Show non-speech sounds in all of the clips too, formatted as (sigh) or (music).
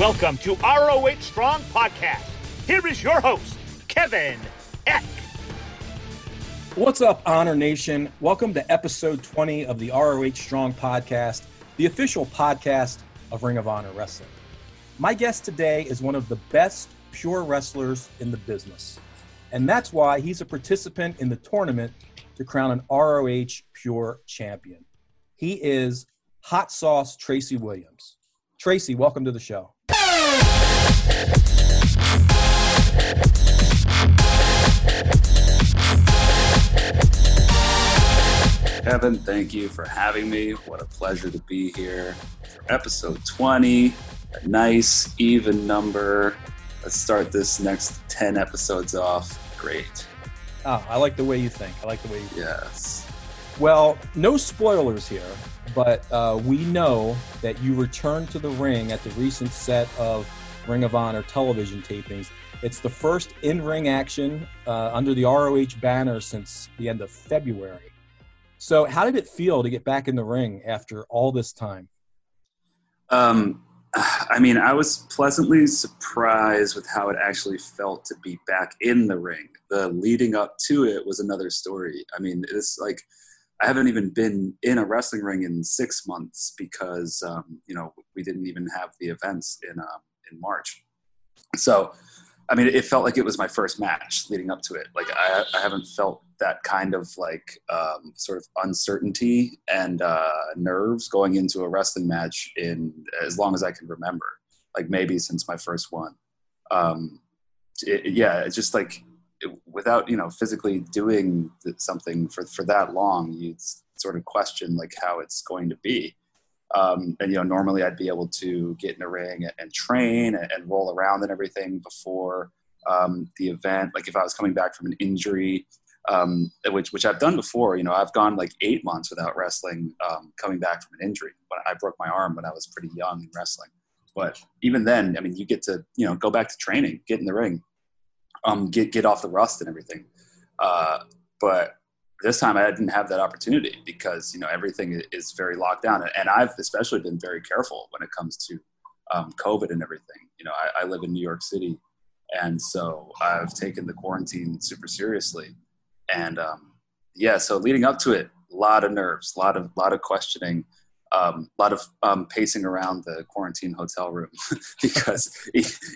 Welcome to ROH Strong Podcast. Here is your host, Kevin Eck. What's up, Honor Nation? Welcome to episode 20 of the ROH Strong Podcast, the official podcast of Ring of Honor Wrestling. My guest today is one of the best pure wrestlers in the business, and that's why he's a participant in the tournament to crown an ROH Pure Champion. He is Hot Sauce Tracy Williams. Tracy, welcome to the show. Kevin, thank you for having me. What a pleasure to be here for episode 20. A nice, even number. Let's start this next 10 episodes off. Great. Oh, I like the way you think. I like the way you think. Yes. Well, no spoilers here, but uh, we know that you returned to the ring at the recent set of Ring of Honor television tapings. It's the first in ring action uh, under the ROH banner since the end of February. So, how did it feel to get back in the ring after all this time? Um, I mean, I was pleasantly surprised with how it actually felt to be back in the ring. The leading up to it was another story. I mean, it's like I haven't even been in a wrestling ring in six months because um, you know we didn't even have the events in uh, in March. So, I mean, it felt like it was my first match leading up to it. Like I, I haven't felt that kind of like um, sort of uncertainty and uh, nerves going into a wrestling match in as long as I can remember. Like maybe since my first one. Um, it, yeah, it's just like it, without you know physically doing something for for that long, you sort of question like how it's going to be. Um, and you know, normally I'd be able to get in a ring and, and train and, and, roll around and everything before um, the event. Like if I was coming back from an injury, um, which which I've done before. You know, I've gone like eight months without wrestling, um, coming back from an injury. When I broke my arm when I was pretty young in wrestling. But even then, I mean, you get to you know go back to training, get in the ring, um, get get off the rust and everything. Uh, but this time I didn't have that opportunity because you know everything is very locked down, and I've especially been very careful when it comes to um, COVID and everything. You know, I, I live in New York City, and so I've taken the quarantine super seriously and um, yeah, so leading up to it, a lot of nerves, a lot of lot of questioning, a um, lot of um, pacing around the quarantine hotel room (laughs) because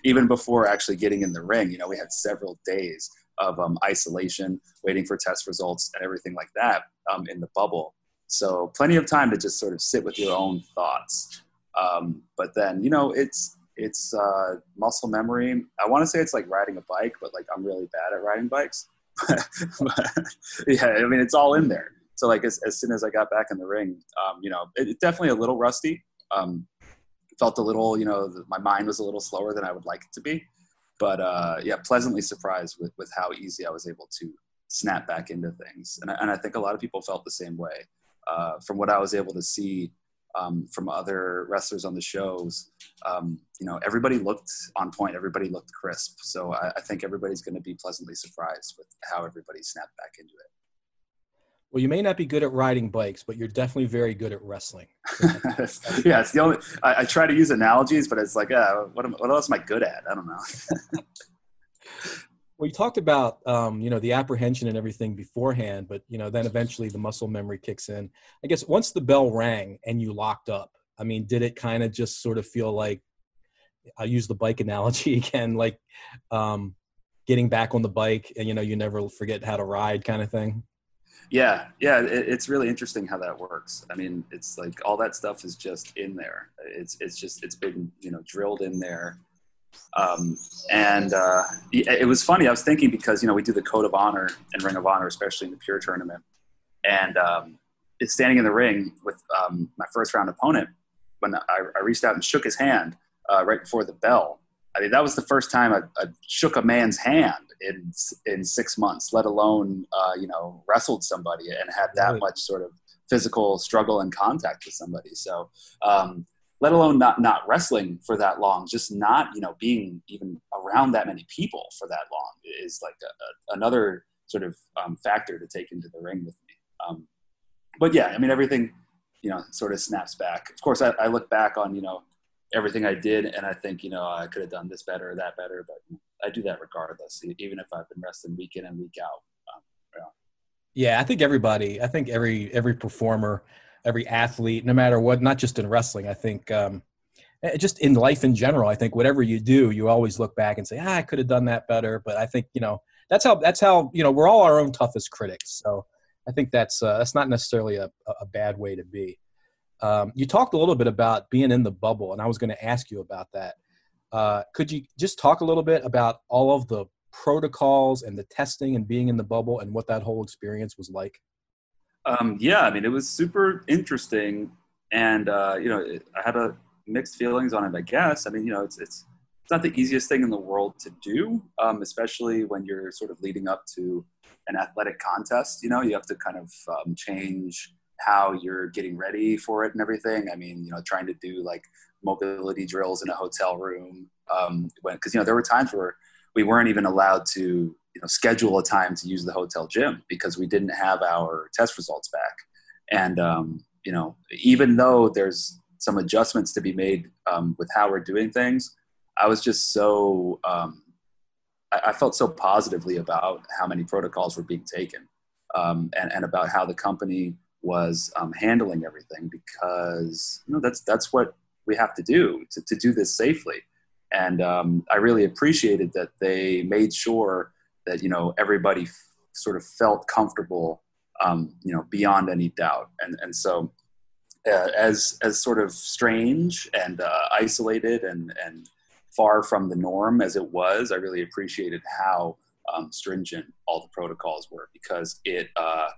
even before actually getting in the ring, you know, we had several days of um, isolation, waiting for test results and everything like that um, in the bubble. So plenty of time to just sort of sit with your own thoughts. Um, but then, you know, it's it's uh, muscle memory. I want to say it's like riding a bike, but like I'm really bad at riding bikes. (laughs) but, yeah, I mean, it's all in there. So like as, as soon as I got back in the ring, um, you know, it, it, definitely a little rusty. Um, felt a little, you know, my mind was a little slower than I would like it to be. But uh, yeah, pleasantly surprised with, with how easy I was able to snap back into things. And, and I think a lot of people felt the same way. Uh, from what I was able to see um, from other wrestlers on the shows, um, you know, everybody looked on point. Everybody looked crisp. So I, I think everybody's going to be pleasantly surprised with how everybody snapped back into it. Well, you may not be good at riding bikes, but you're definitely very good at wrestling. (laughs) yeah, it's the only. I, I, try to use analogies, but it's like, uh, what, am, what else am I good at? I don't know. (laughs) Well, you talked about um, you know the apprehension and everything beforehand, but you know then eventually the muscle memory kicks in. I guess once the bell rang and you locked up, I mean, did it kind of just sort of feel like I'll use the bike (laughs) analogy again, like um, getting back on the bike and you know you never forget how to ride kind of thing? Yeah, yeah, it, it's really interesting how that works. I mean, it's like all that stuff is just in there. It's it's just it's been you know drilled in there um, and uh, it was funny. I was thinking because you know we do the code of honor and ring of honor, especially in the pure tournament, and um, standing in the ring with um, my first round opponent when I, I, reached out and shook his hand uh, right before the bell. I mean, that was the first time I, I shook a man's hand in in six months, let alone uh, you know wrestled somebody and had that really? much sort of physical struggle and contact with somebody. So um, let alone not not wrestling for that long just not you know being even around that many people for that long is like a, a, another sort of um, factor to take into the ring with me um, but yeah i mean everything you know sort of snaps back of course I, I, look back on you know everything I did, and I think you know I could have done this better or that better, but I do that regardless, even if I've been wrestling week in and week out. Um, yeah. I think everybody, I think every every performer, every athlete, no matter what, not just in wrestling, I think um, eh, just in life in general, I think whatever you do, you always look back and say, ah, I could have done that better. But I think you know that's how that's how you know we're all our own toughest critics. So I think that's uh, that's not necessarily a, a bad way to be. Um, you talked a little bit about being in the bubble, and I was going to ask you about that. Uh, could you just talk a little bit about all of the protocols and the testing and being in the bubble and what that whole experience was like? Um, yeah, I mean, it was super interesting, and uh, you know, I had a mixed feelings on it. I guess. I mean, you know, it's it's it's not the easiest thing in the world to do, um, especially when you're sort of leading up to an athletic contest. You know, you have to kind of um, change how you're getting ready for it and everything. I mean, you know, trying to do like mobility drills in a hotel room. Um, because you know there were times where we weren't even allowed to you know schedule a time to use the hotel gym because we didn't have our test results back. And um, you know, even though there's some adjustments to be made um, with how we're doing things, I was just so um, I, I, felt so positively about how many protocols were being taken um, and, and about how the company was um, handling everything because you know that's that's what we have to do to, to do this safely. And um, i really appreciated that they made sure that you know everybody f- sort of felt comfortable um, you know beyond any doubt. And and so uh, as as sort of strange and uh, isolated and and far from the norm as it was i really appreciated how um, stringent all the protocols were because it, uh,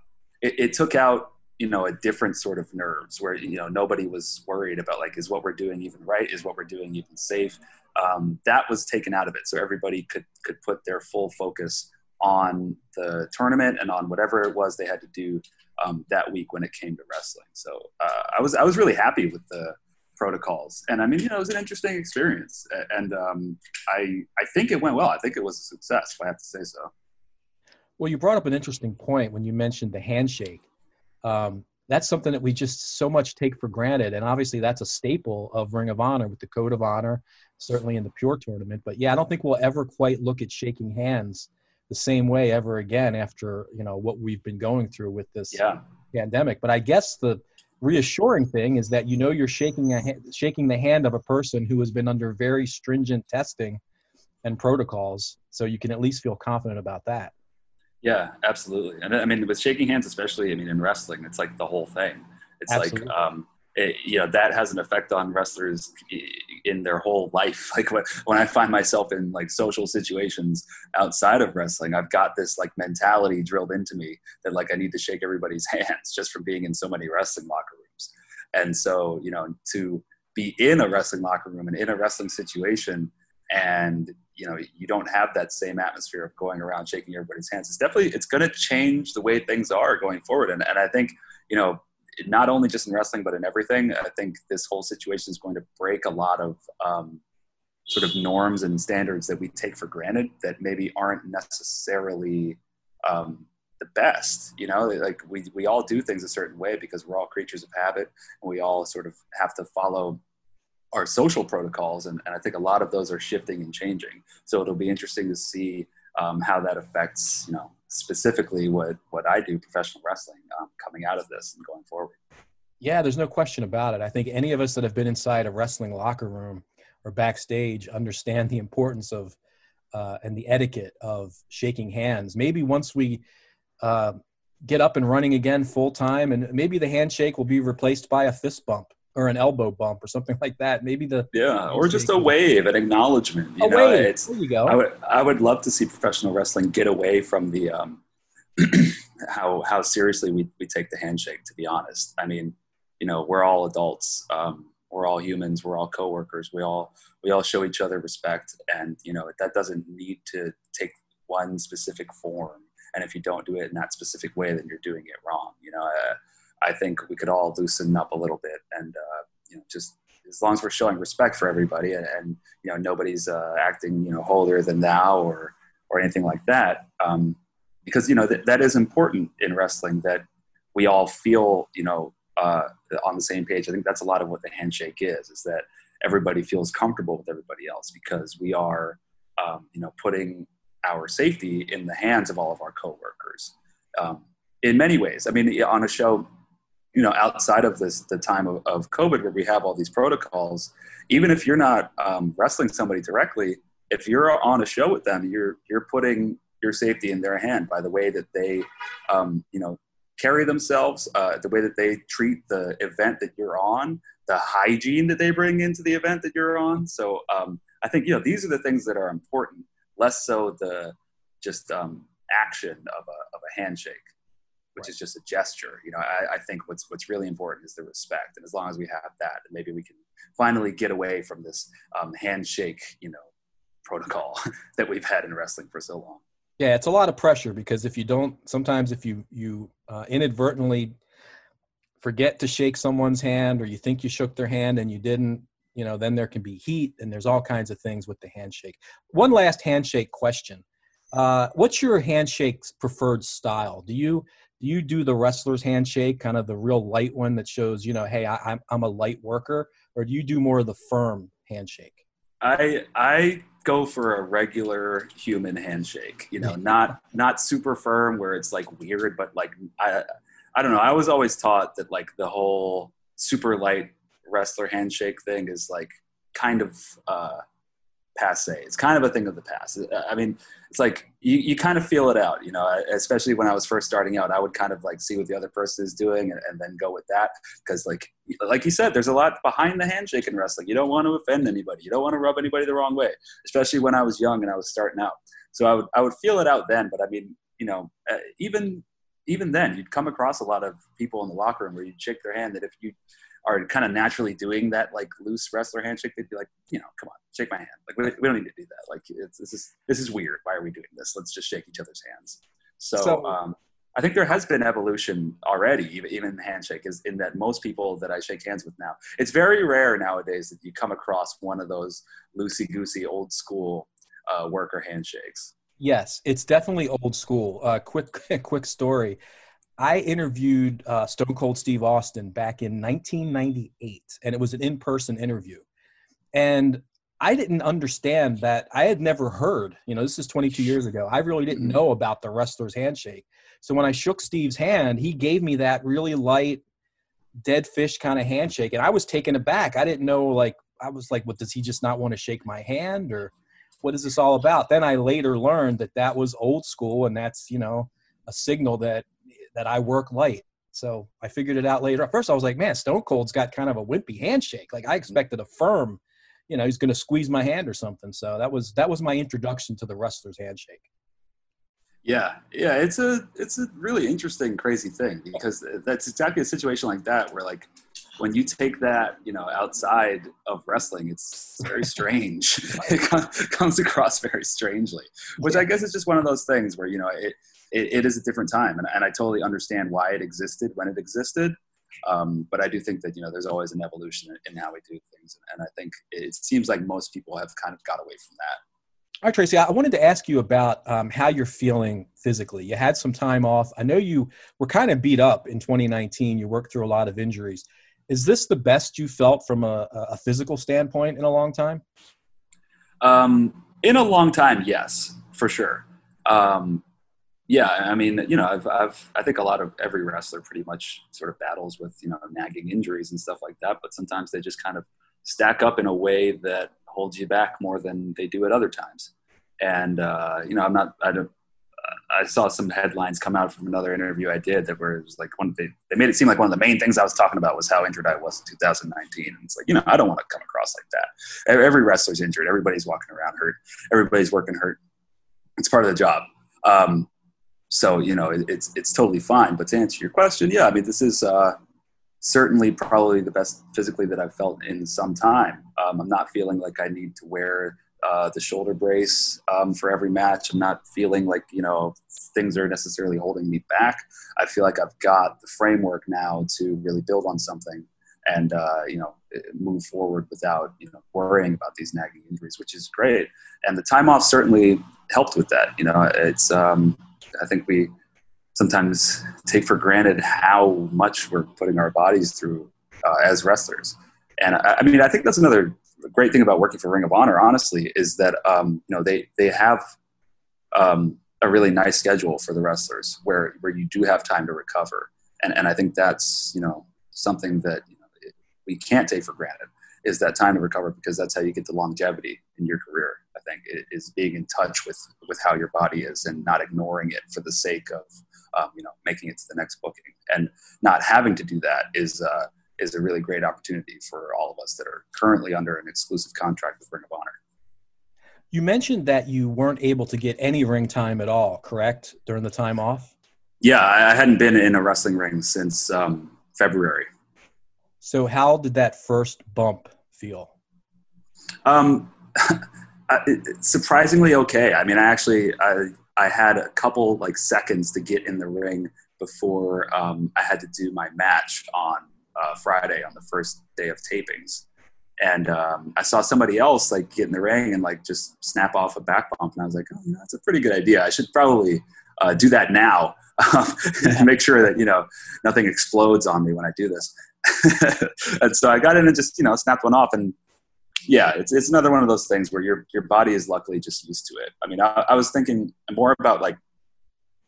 it, it took out you know a different sort of nerves where you know nobody was worried about like is what we're doing even right? Is what we're doing even safe? Um, that was taken out of it. So everybody could could put their full focus on the tournament and on whatever it was they had to do um, that week when it came to wrestling. So uh, i was i was really happy with the protocols. And i mean you know it was an interesting experience. And um, i i think it went well. I think it was a success if i have to say so. Well you brought up an interesting point when you mentioned the handshake um, that's something that we just so much take for granted. And obviously, that's a staple of Ring of Honor with the Code of Honor, certainly in the Pure tournament. But yeah, I don't think we'll ever quite look at shaking hands the same way ever again after you know what we've been going through with this yeah. pandemic. But I guess the reassuring thing is that you know you're shaking a ha- shaking the hand of a person who has been under very stringent testing and protocols, so you can at least feel confident about that. Yeah, absolutely. And I mean, with shaking hands, especially, I mean, in wrestling, it's like the whole thing. It's absolutely. like, um, it, you know, that has an effect on wrestlers in their whole life. (laughs) Like when, when I find myself in like social situations outside of wrestling, I've got this like mentality drilled into me that like I need to shake everybody's (laughs) hands just from being in so many wrestling locker rooms. And so, you know, to be in a wrestling locker room and in a wrestling situation and you know you don't have that same atmosphere of going around shaking everybody's hands. It's definitely it's going to change the way things are going forward. And, and i think you know not only just in wrestling but in everything i think this whole situation is going to break a lot of um, sort of norms and standards that we take for granted that maybe aren't necessarily um, the best you know? Like we, we all do things a certain way because we're all creatures of habit. And we all sort of have to follow our social protocols, and, and I think a lot of those are shifting and changing. So it'll be interesting to see um, how that affects, you know, specifically what what I do, professional wrestling, um, coming out of this and going forward. Yeah, there's no question about it. I think any of us that have been inside a wrestling locker room or backstage understand the importance of uh, and the etiquette of shaking hands. Maybe once we uh, get up and running again full time, and maybe the handshake will be replaced by a fist bump or an elbow bump or something (laughs) like that. Maybe the yeah, or just a wave, an acknowledgement. You a know, wave. It's, there you go. I would I would love to see professional wrestling get away from the um, (clears throat) how how seriously we we take the handshake. To be honest, I mean, you know, we're all adults. Um, we're all humans. We're all coworkers. We all we all show each other respect, and you know that doesn't need to take one specific form. And if you don't do it in that specific way, then you're doing it wrong. You know. Uh, I think we could all loosen up a little bit and uh, you know just as long as we're showing respect for everybody and, and you know nobody's uh, acting you know holier than thou or or anything like that um, because you know th- that is important in wrestling that we all feel you know uh, on the same page. I think that's a lot of what the handshake is is that everybody feels comfortable with everybody else because we are, um, you know, putting our safety in the hands of all of our coworkers. Um, in many ways, I mean, on a show, you know, outside of this, the time of, of COVID where we have all these protocols, even if you're not um, wrestling somebody directly, if you're on a show with them, you're you're putting your safety in their hand by the way that they, um, you know, carry themselves, uh, the way that they treat the event that you're on, the hygiene that they bring into the event that you're on. So um, I think you know these are the things that are important, less so the just um, action of a of a handshake, which right. is just a gesture. You know, I, I, think what's what's really important is the respect, and as long as we have that, maybe we can finally get away from this um, handshake, you know, protocol (laughs) that we've had in wrestling for so long. Yeah, it's a lot of pressure because if you don't, sometimes if you you uh, inadvertently forget to shake someone's hand or you think you shook their hand and you didn't, you know, then there can be heat and there's all kinds of things with the handshake. One last handshake question: uh, What's your handshake's preferred style? Do you do you do the wrestler's handshake, kind of the real light one that shows, you know, hey, I, I'm I'm a light worker, or do you do more of the firm handshake? I I go for a regular human handshake. You know, not not super firm where it's like weird, but like I I don't know. I was always taught that like the whole super light wrestler handshake thing is like kind of uh, passe. It's kind of a thing of the past. I mean, it's like you, you kind of feel it out, you know, especially when I was first starting out, I would kind of like see what the other person is doing and, and then go with that. Cause like, like you said, there's a lot behind the handshake in wrestling. You don't want to offend anybody. You don't want to rub anybody the wrong way, especially when I was young and I was starting out. So I would, I would feel it out then, but I mean, you know, uh, even, even then you'd come across a lot of people in the locker room where you'd shake their hand that if you are kind of naturally doing that like loose wrestler handshake, they'd be like, you know, come on, shake my hand. Like we, we don't need to do that. Like it's, this is this is weird. Why are we doing this? Let's just shake each other's hands. So, so um, I think there has been evolution already, even, even handshake, is in that most people that I shake hands with now, it's very rare nowadays that you come across one of those loosey goosey old school uh, worker handshakes. Yes, it's definitely old school. Uh, quick, (laughs) quick story. I interviewed uh, Stone Cold Steve Austin back in 1998, and it was an in person interview. And I didn't understand that. I had never heard, you know, this is 22 years ago. I really didn't mm-hmm. know about the wrestler's handshake. So when I shook Steve's hand, he gave me that really light, dead fish kind of handshake. And I was taken aback. I didn't know, like, I was like, what, does he just not want to shake my hand? Or what is this all about? Then I later learned that that was old school and that's, you know, a signal that that I work light. So I figured it out later. At first, I was like, man, Stone Cold's got kind of a wimpy handshake. Like I mm-hmm. expected a firm, you know, he's going to squeeze my hand or something. So that was that was my introduction to the wrestler's handshake. Yeah, yeah, it's a it's a really interesting, crazy thing because that's exactly a situation like that where like when you take that you know outside of wrestling, it's very strange. (laughs) it comes across very strangely, which I guess is just one of those things where you know it it, it is a different time, and, and I totally understand why it existed when it existed. Um, but I do think that you know there's always an evolution in, in how we do things, and I think it seems like most people have kind of got away from that. All right, Tracy, I wanted to ask you about um, how you're feeling physically. You had some time off. I know you were kind of beat up in 2019. You worked through a lot of injuries. Is this the best you felt from a, a physical standpoint in a long time? Um, in a long time, yes, for sure. Um, yeah, I mean, you know, I've, I've, I think a lot of every wrestler pretty much sort of battles with, you know, nagging injuries and stuff like that. But sometimes they just kind of stack up in a way that holds you back more than they do at other times. And, uh, you know, I'm not, I don't, I saw some headlines come out from another interview I did that were like one they, they made it seem like one of the main things I was talking about was how injured I was in 2019. And it's like, you know, I don't want to come across like that. Every wrestler's injured. Everybody's walking around hurt. Everybody's working hurt. It's part of the job. Um, so you know it, it's it's totally fine. But to answer your question, yeah, I mean this is uh, certainly probably the best physically that I've felt in some time. Um, I'm not feeling like I need to wear uh, the shoulder brace um, for every match. I'm not feeling like you know things are necessarily holding me back. I feel like I've got the framework now to really build on something and uh, you know move forward without you know worrying about these nagging injuries, which is great. And the time off certainly helped with that. You know, it's um, I think we sometimes take for granted how much we're putting our bodies through uh, as wrestlers. And I, I, mean, I think that's another great thing about working for Ring of Honor, honestly, is that um, you know they they have um, a really nice schedule for the wrestlers where where you do have time to recover, and and I think that's you know something that you know, we can't take for granted is that time to recover because that's how you get the longevity in your career. I think is being in touch with with how your body is and not ignoring it for the sake of um, you know making it to the next booking and not having to do that is uh, is a really great opportunity for all of us that are currently under an exclusive contract with Ring of Honor. You mentioned that you weren't able to get any ring time at all, correct, during the time off? Yeah, I hadn't been in a wrestling ring since um, February. So, how did that first bump feel? Um, (laughs) surprisingly okay. I mean, I actually I I had a couple like seconds to get in the ring before um, I had to do my match on uh, Friday on the first day of tapings. And um, I saw somebody else like get in the ring and like just snap off a back bump, and I was like, "Oh, that's a pretty good idea. I should probably uh, do that now (laughs) to make sure that you know nothing explodes on me when I do this." (laughs) and so I got in and just you know snapped one off, and yeah, it's it's another one of those things where your your body is luckily just used to it. I mean, I, I was thinking more about like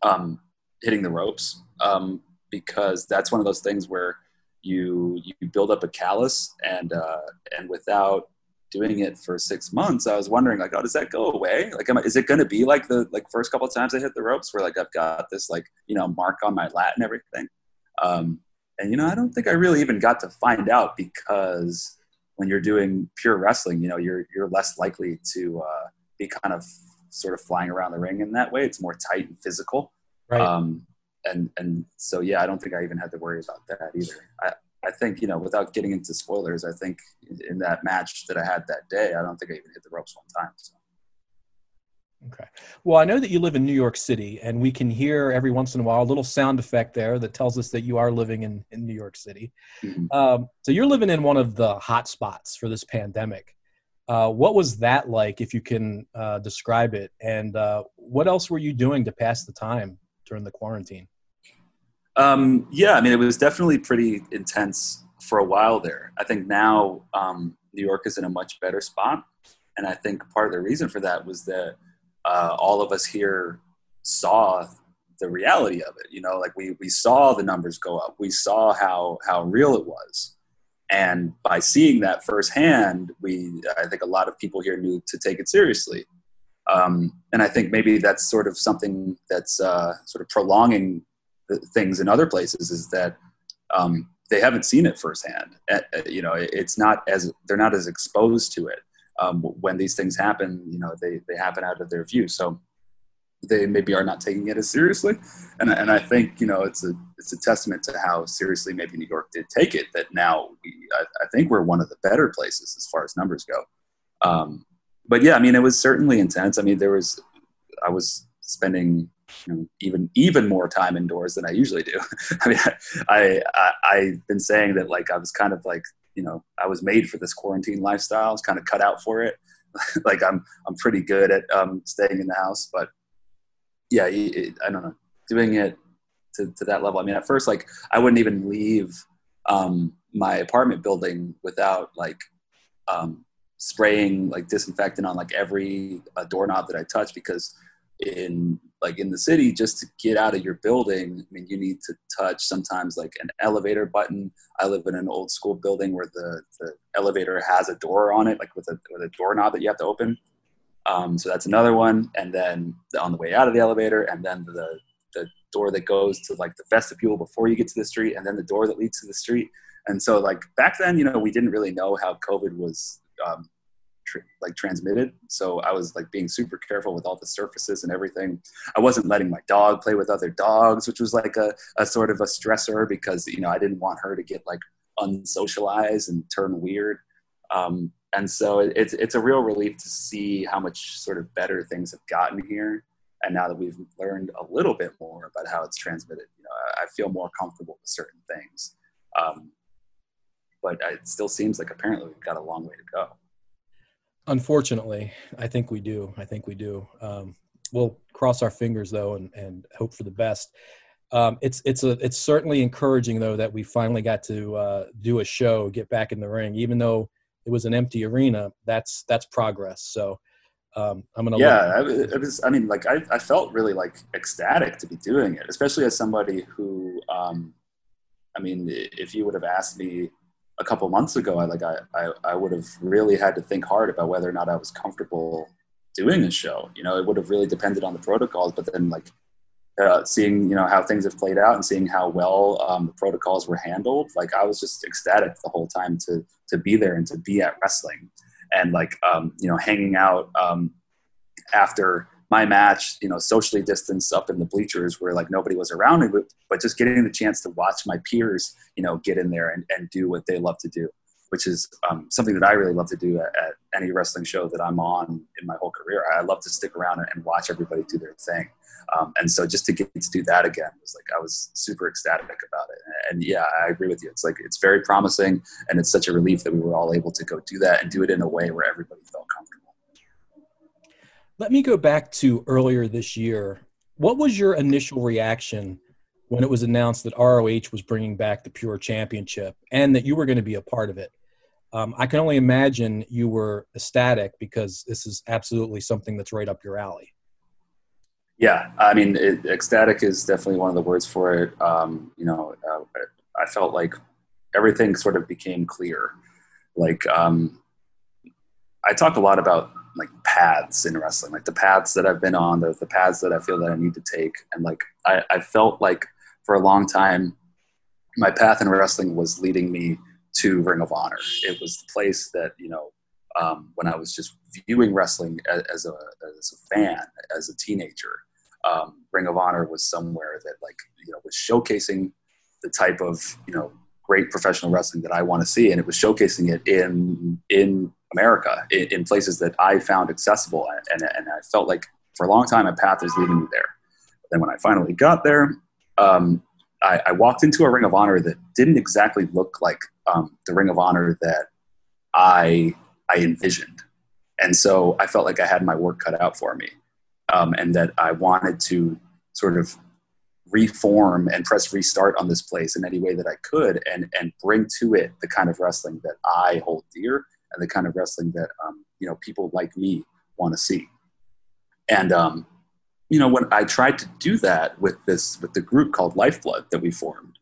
um, hitting the ropes um, because that's one of those things where you you build up a callus and uh, and without doing it for six months, I was wondering like, oh, does that go away? Like, I, is it going to be like the like first couple of times I hit the ropes where like I've got this like you know mark on my lat and everything? Um, and you know, I don't think I really even got to find out because when you're doing pure wrestling, you know, you're you're less likely to uh, be kind of sort of flying around the ring in that way. It's more tight and physical. Right. Um, and and so yeah, I don't think I even had to worry about that either. I I think you know without getting into spoilers, I think in that match that I had that day, I don't think I even hit the ropes one time. So. Okay. Well, I know that you live in New York City, and we can hear every once in a while a little sound effect there that tells us that you are living in, in New York City. Mm-hmm. Um, so you're living in one of the hot spots for this pandemic. Uh, what was that like, if you can uh, describe it? And uh, what else were you doing to pass the time during the quarantine? Um, yeah, I mean, it was definitely pretty intense for a while there. I think now um, New York is in a much better spot. And I think part of the reason for that was that uh, all of us here saw the reality of it. You know, like we, we saw the numbers go up. We saw how, how real it was. And by seeing that firsthand, we, I think a lot of people here knew to take it seriously. Um, and I think maybe that's sort of something that's uh, sort of prolonging things in other places is that um, they haven't seen it firsthand. Uh, you know, it's not as they're not as exposed to it. Um, when these things happen, you know, they they happen out of their view. So they maybe are not taking it as seriously. And and I think you know it's a it's a testament to how seriously maybe New York did take it. That now we I, I think we're one of the better places as far as numbers go. Um, but yeah, I mean, it was certainly intense. I mean, there was I was spending you know, even even more time indoors than I usually do. (laughs) I mean, I, I I've been saying that like I was kind of like you know I was made for this quarantine lifestyle. I was kind of cut out for it. (laughs) like I'm I'm pretty good at um, staying in the house, but yeah, it, I don't know, doing it to, to that level. I mean, at first, like I wouldn't even leave um, my apartment building without like um, spraying like disinfectant on like every uh, doorknob that I touch because in like in the city just to get out of your building i mean you need to touch sometimes like an elevator button. I live in an old school building where the, the elevator has a door on it like with a, with a doorknob that you have to open. Um, so that's another one. And then on the way out of the elevator and then the, the door that goes to like the vestibule before you get to the street and then the door that leads to the street. And so like back then you know we didn't really know how covid was um, tr- like transmitted. So I was like being super careful with all the surfaces and everything. I wasn't letting my dog play with other dogs, which was like a, a sort of a stressor because you know I didn't want her to get like unsocialized and turn weird. Um, and so it, it's it's a real relief to see how much sort of better things have gotten here. And now that we've learned a little bit more about how it's transmitted, you know, I, I feel more comfortable with certain things. Um, but it still seems like apparently we've got a long way to go. Unfortunately, I think we do. I think we do. Um, we'll cross our fingers though and, and hope for the best. Um, it's it's a it's certainly encouraging though that we finally got to uh, do a show, get back in the ring, even though it was an empty arena, that's that's progress. So um, I'm gonna. Yeah, look- it was. I mean, like I, I felt really like ecstatic to be doing it, especially as somebody who, um, I mean, if you would have asked me a couple months ago, I like I, I, I would have really had to think hard about whether or not I was comfortable doing a show. You know, it would have really depended on the protocols, but then like uh, seeing you know how things have played out and seeing how well um, the protocols were handled, like I was just ecstatic the whole time to to be there and to be at wrestling and like um, you know hanging out um, after my match, you know, socially distanced up in the bleachers where like nobody was around me, but, but just getting the chance to watch my peers, you know, get in there and, and do what they love to do, which is um, something that I really love to do at, at, any wrestling show that I'm on in my whole career. I love to stick around and watch everybody do their thing. Um, and so just to get to do that again was like, I was super ecstatic about it. And yeah, I agree with you. It's like, it's very promising and it's such a relief that we were all able to go do that and do it in a way where everybody felt comfortable. Let me go back to earlier this year. What was your initial reaction when it was announced that ROH was bringing back the Pure Championship and that you were going to be a part of it? Um, I can only imagine you were ecstatic because this is absolutely something that's right up your alley. Yeah, I mean, it, ecstatic is definitely one of the words for it. Um, you know, uh, I felt like everything sort of became clear. Like, um, I talk a lot about like paths in wrestling, like the paths that I've been on, the, the paths that I feel that I need to take. And like, I, I felt like for a long time, my path in wrestling was leading me to Ring of Honor. It was the place that, you know, um, when I was just viewing wrestling as, as, a, as a fan, as a teenager, um, Ring of Honor was somewhere that like, you know, was showcasing the type of, you know, great professional wrestling that I want to see. And it was showcasing it in, in America in, in, places that I found accessible. And, and I felt like for a long time, a path is leading me there. But then when I finally got there, um, I, I, walked into a Ring of Honor that didn't exactly look like um, the Ring of Honor that I, I envisioned. And so I felt like I had my work cut out for me um, and that I wanted to sort of reform and press restart on this place in any way that I could and, and bring to it the kind of wrestling that I hold dear and the kind of wrestling that um, you know people like me want to see. And um, you know, when I tried to do that with this with the group called Lifeblood that we formed,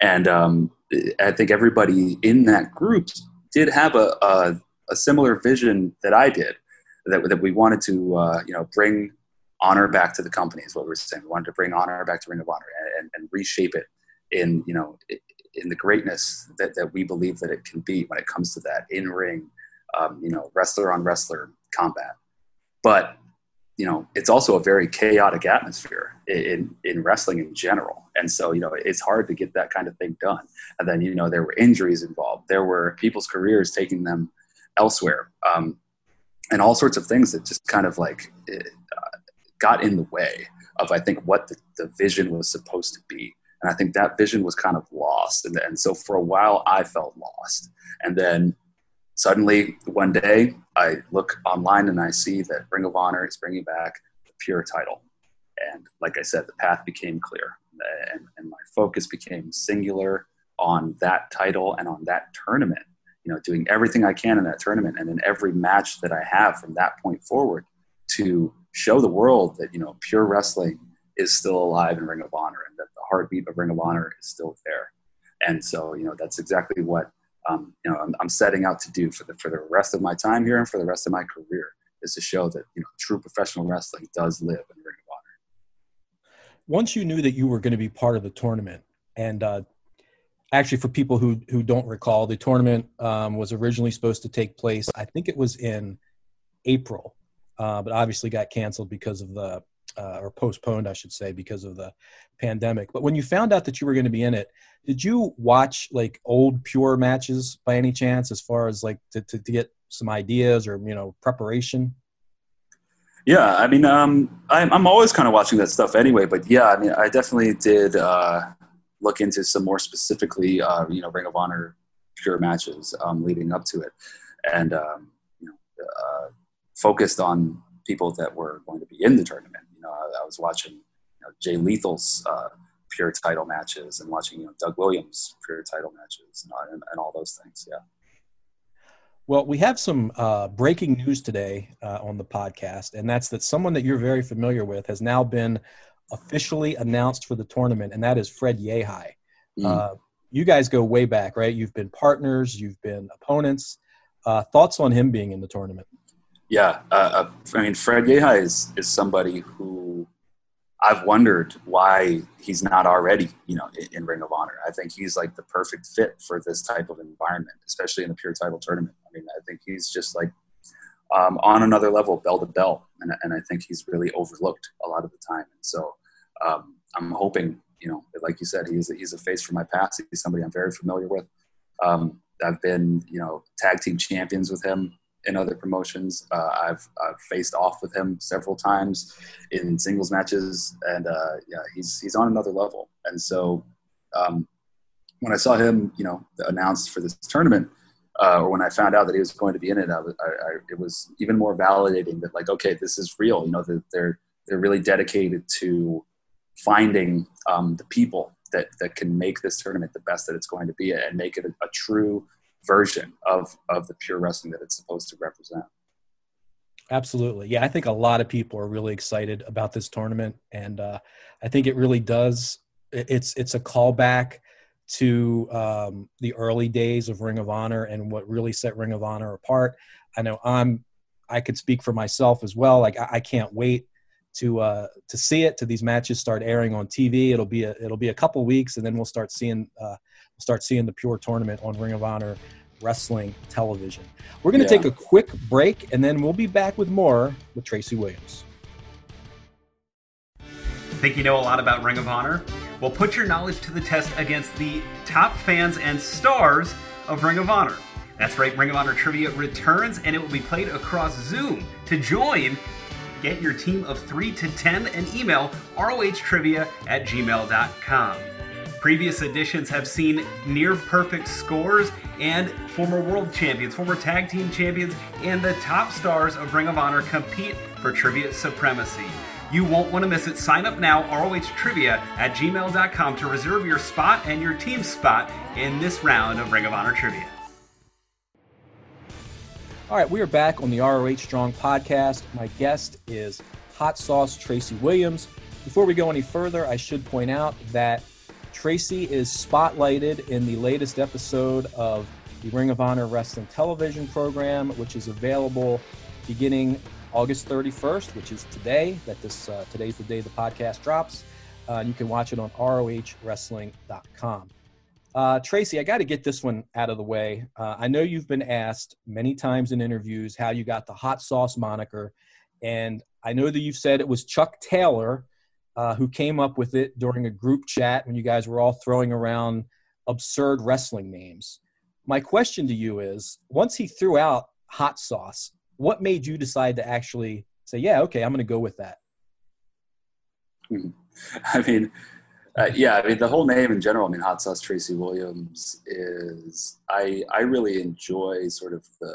and um, I think everybody in that group did have a, a, a similar vision that I did, that that we wanted to uh, you know bring honor back to the company is what we we're saying. We wanted to bring honor back to Ring of Honor and, and reshape it in you know in the greatness that, that we believe that it can be when it comes to that in ring, um, you know, wrestler on wrestler combat. But you know, it's also a very chaotic atmosphere in, in wrestling in general. And so, you know, it's hard to get that kind of thing done. And then, you know, there were injuries involved. There were people's careers taking them elsewhere. Um, and all sorts of things that just kind of like uh, got in the way of, I think, what the, the vision was supposed to be. And I think that vision was kind of lost. And, and so for a while, I felt lost. And then suddenly one day, I look online and I see that Ring of Honor is bringing back the Pure title. And like I said, the path became clear. And, and my focus became singular on that title and on that tournament. You know, doing everything I can in that tournament and in every match that I have from that point forward to show the world that, you know, pure wrestling is still alive in Ring of Honor and that heartbeat of Ring of Honor is still there. And so, you know, that's exactly what um, you know I'm, I'm, setting out to do for the for the rest of my time here and for the rest of my career is to show that you know true professional wrestling does live in Ring of Honor. Once you knew that you were going to be part of the tournament, and uh, actually for people who who don't recall, the tournament um, was originally supposed to take place. I think it was in April, uh, but obviously got canceled because of the uh, or postponed, I should say, because of the pandemic. But when you found out that you were going to be in it, did you watch like old pure matches by any chance, as far as like to, to, to get some ideas or you know preparation? Yeah, I mean, um, I'm I'm always kind of watching that stuff anyway. But yeah, I mean, I definitely did uh, look into some more specifically, uh, you know, Ring of Honor pure matches um, leading up to it, and um, you know, uh, focused on people that were going to be in the tournament know, I, I was watching you know, Jay Lethal's uh, pure title matches and watching you know Doug Williams pure title matches and, and, and all those things. Yeah. Well, we have some uh, breaking news today uh, on the podcast, and that's that someone that you're very familiar with has now been officially announced for the tournament, and that is Fred Yehi. Mm. Uh, you guys go way back, right? You've been partners, you've been opponents. Uh, thoughts on him being in the tournament? Yeah, uh, uh, I mean, Fred Yehi is is somebody who I've wondered why he's not already, you know, in, in, Ring of Honor. I think he's like the perfect fit for this type of environment, especially in a pure title tournament. I mean, I think he's just like um, on another level, bell to bell, and, and I think he's really overlooked a lot of the time. And so um, I'm hoping, you know, like you said, he's a, he's a face from my past. He's somebody I'm very familiar with. Um, I've been, you know, tag team champions with him in other promotions. Uh, I've, I've, faced off with him several times in singles matches, and uh, yeah, he's he's on another level. And so, um, when I saw him, you know, announced for this tournament, uh, or when I found out that he was going to be in it, I I, I, it was even more validating that like, okay, this is real. You know, that they're they're really dedicated to finding um, the people that that can make this tournament the best that it's going to be and make it a, a true version of of the pure wrestling that it's supposed to represent. Absolutely, yeah. I think a lot of people are really excited about this tournament, and uh, I think it really does. It's it's a callback to um, the early days of Ring of Honor and what really set Ring of Honor apart. I know I'm I could speak for myself as well. Like I, I can't wait to uh, to see it. To these matches start airing on TV. It'll be a, it'll be a couple weeks, and then we'll start seeing uh, start seeing the pure tournament on Ring of Honor Wrestling Television. We're going to yeah. take a quick break, and then we'll be back with more with Tracy Williams. Think you know a lot about Ring of Honor? Well, put your knowledge to the test against the top fans and stars of Ring of Honor. That's right, Ring of Honor Trivia returns and it will be played across Zoom. To join, get your team of 3 to 10 and email rohtrivia at gmail.com. Previous editions have seen near perfect scores, and former world champions, former tag team champions, and the top stars of Ring of Honor compete for trivia supremacy. You won't want to miss it. Sign up now, rohtrivia at gmail.com to reserve your spot and your team's spot in this round of Ring of Honor Trivia. All right, we are back on the ROH Strong podcast. My guest is Hot Sauce Tracy Williams. Before we go any further, I should point out that Tracy is spotlighted in the latest episode of the Ring of Honor Wrestling television program, which is available beginning August 31st, which is today. That this uh, today's the day the podcast drops. Uh, you can watch it on rohwrestling.com. Uh, Tracy, I got to get this one out of the way. Uh, I know you've been asked many times in interviews how you got the hot sauce moniker, and I know that you've said it was Chuck Taylor uh, who came up with it during a group chat when you guys were all throwing around absurd wrestling names. My question to you is once he threw out hot sauce, what made you decide to actually say, yeah, okay, I'm going to go with that? (laughs) I mean, uh, yeah, I mean the whole name in general. I mean, Hot Sauce Tracy Williams is. I I really enjoy sort of the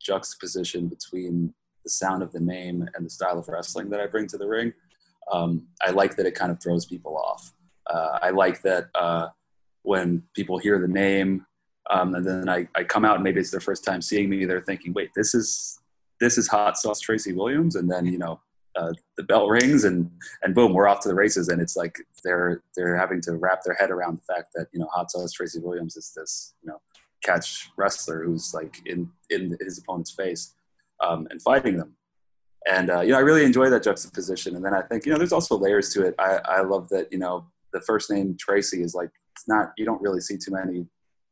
juxtaposition between the sound of the name and the style of wrestling that I bring to the ring um, I like that it kind of throws people off. Uh, I like that uh, when people hear the name um, and then I, I come out and maybe it's their first time seeing me, they're thinking, wait, this is this is Hot Sauce Tracy Williams, and then you know uh, the bell rings and and boom, we're off to the races, and it's like they're they're having to wrap their head around the fact that you know Hot Sauce Tracy Williams is this you know catch wrestler who's like in in his opponent's face um, and fighting them and uh, you know I really enjoy that juxtaposition. And then I think you know there's also layers to it. I, I love that you know the first name Tracy is like it's not you don't really see too many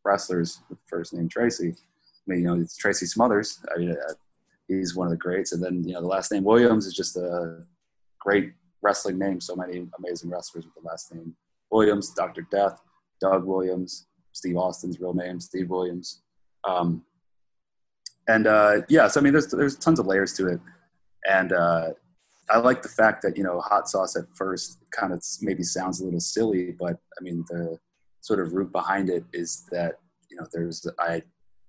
wrestlers with the first name Tracy. I mean you know it's Tracy Smothers. I mean uh, he's one of the greats. And then you know the last name Williams is just a great wrestling name. So many amazing wrestlers with the last name Williams. Doctor Death, Doug Williams, Steve Austin's real name, Steve Williams. Um, and uh, yeah, so I mean, there's there's tons of layers to it. And uh, I like the fact that, you know, hot sauce at first kind of maybe sounds a little silly, but I mean, the sort of root behind it is that, you know, there's, I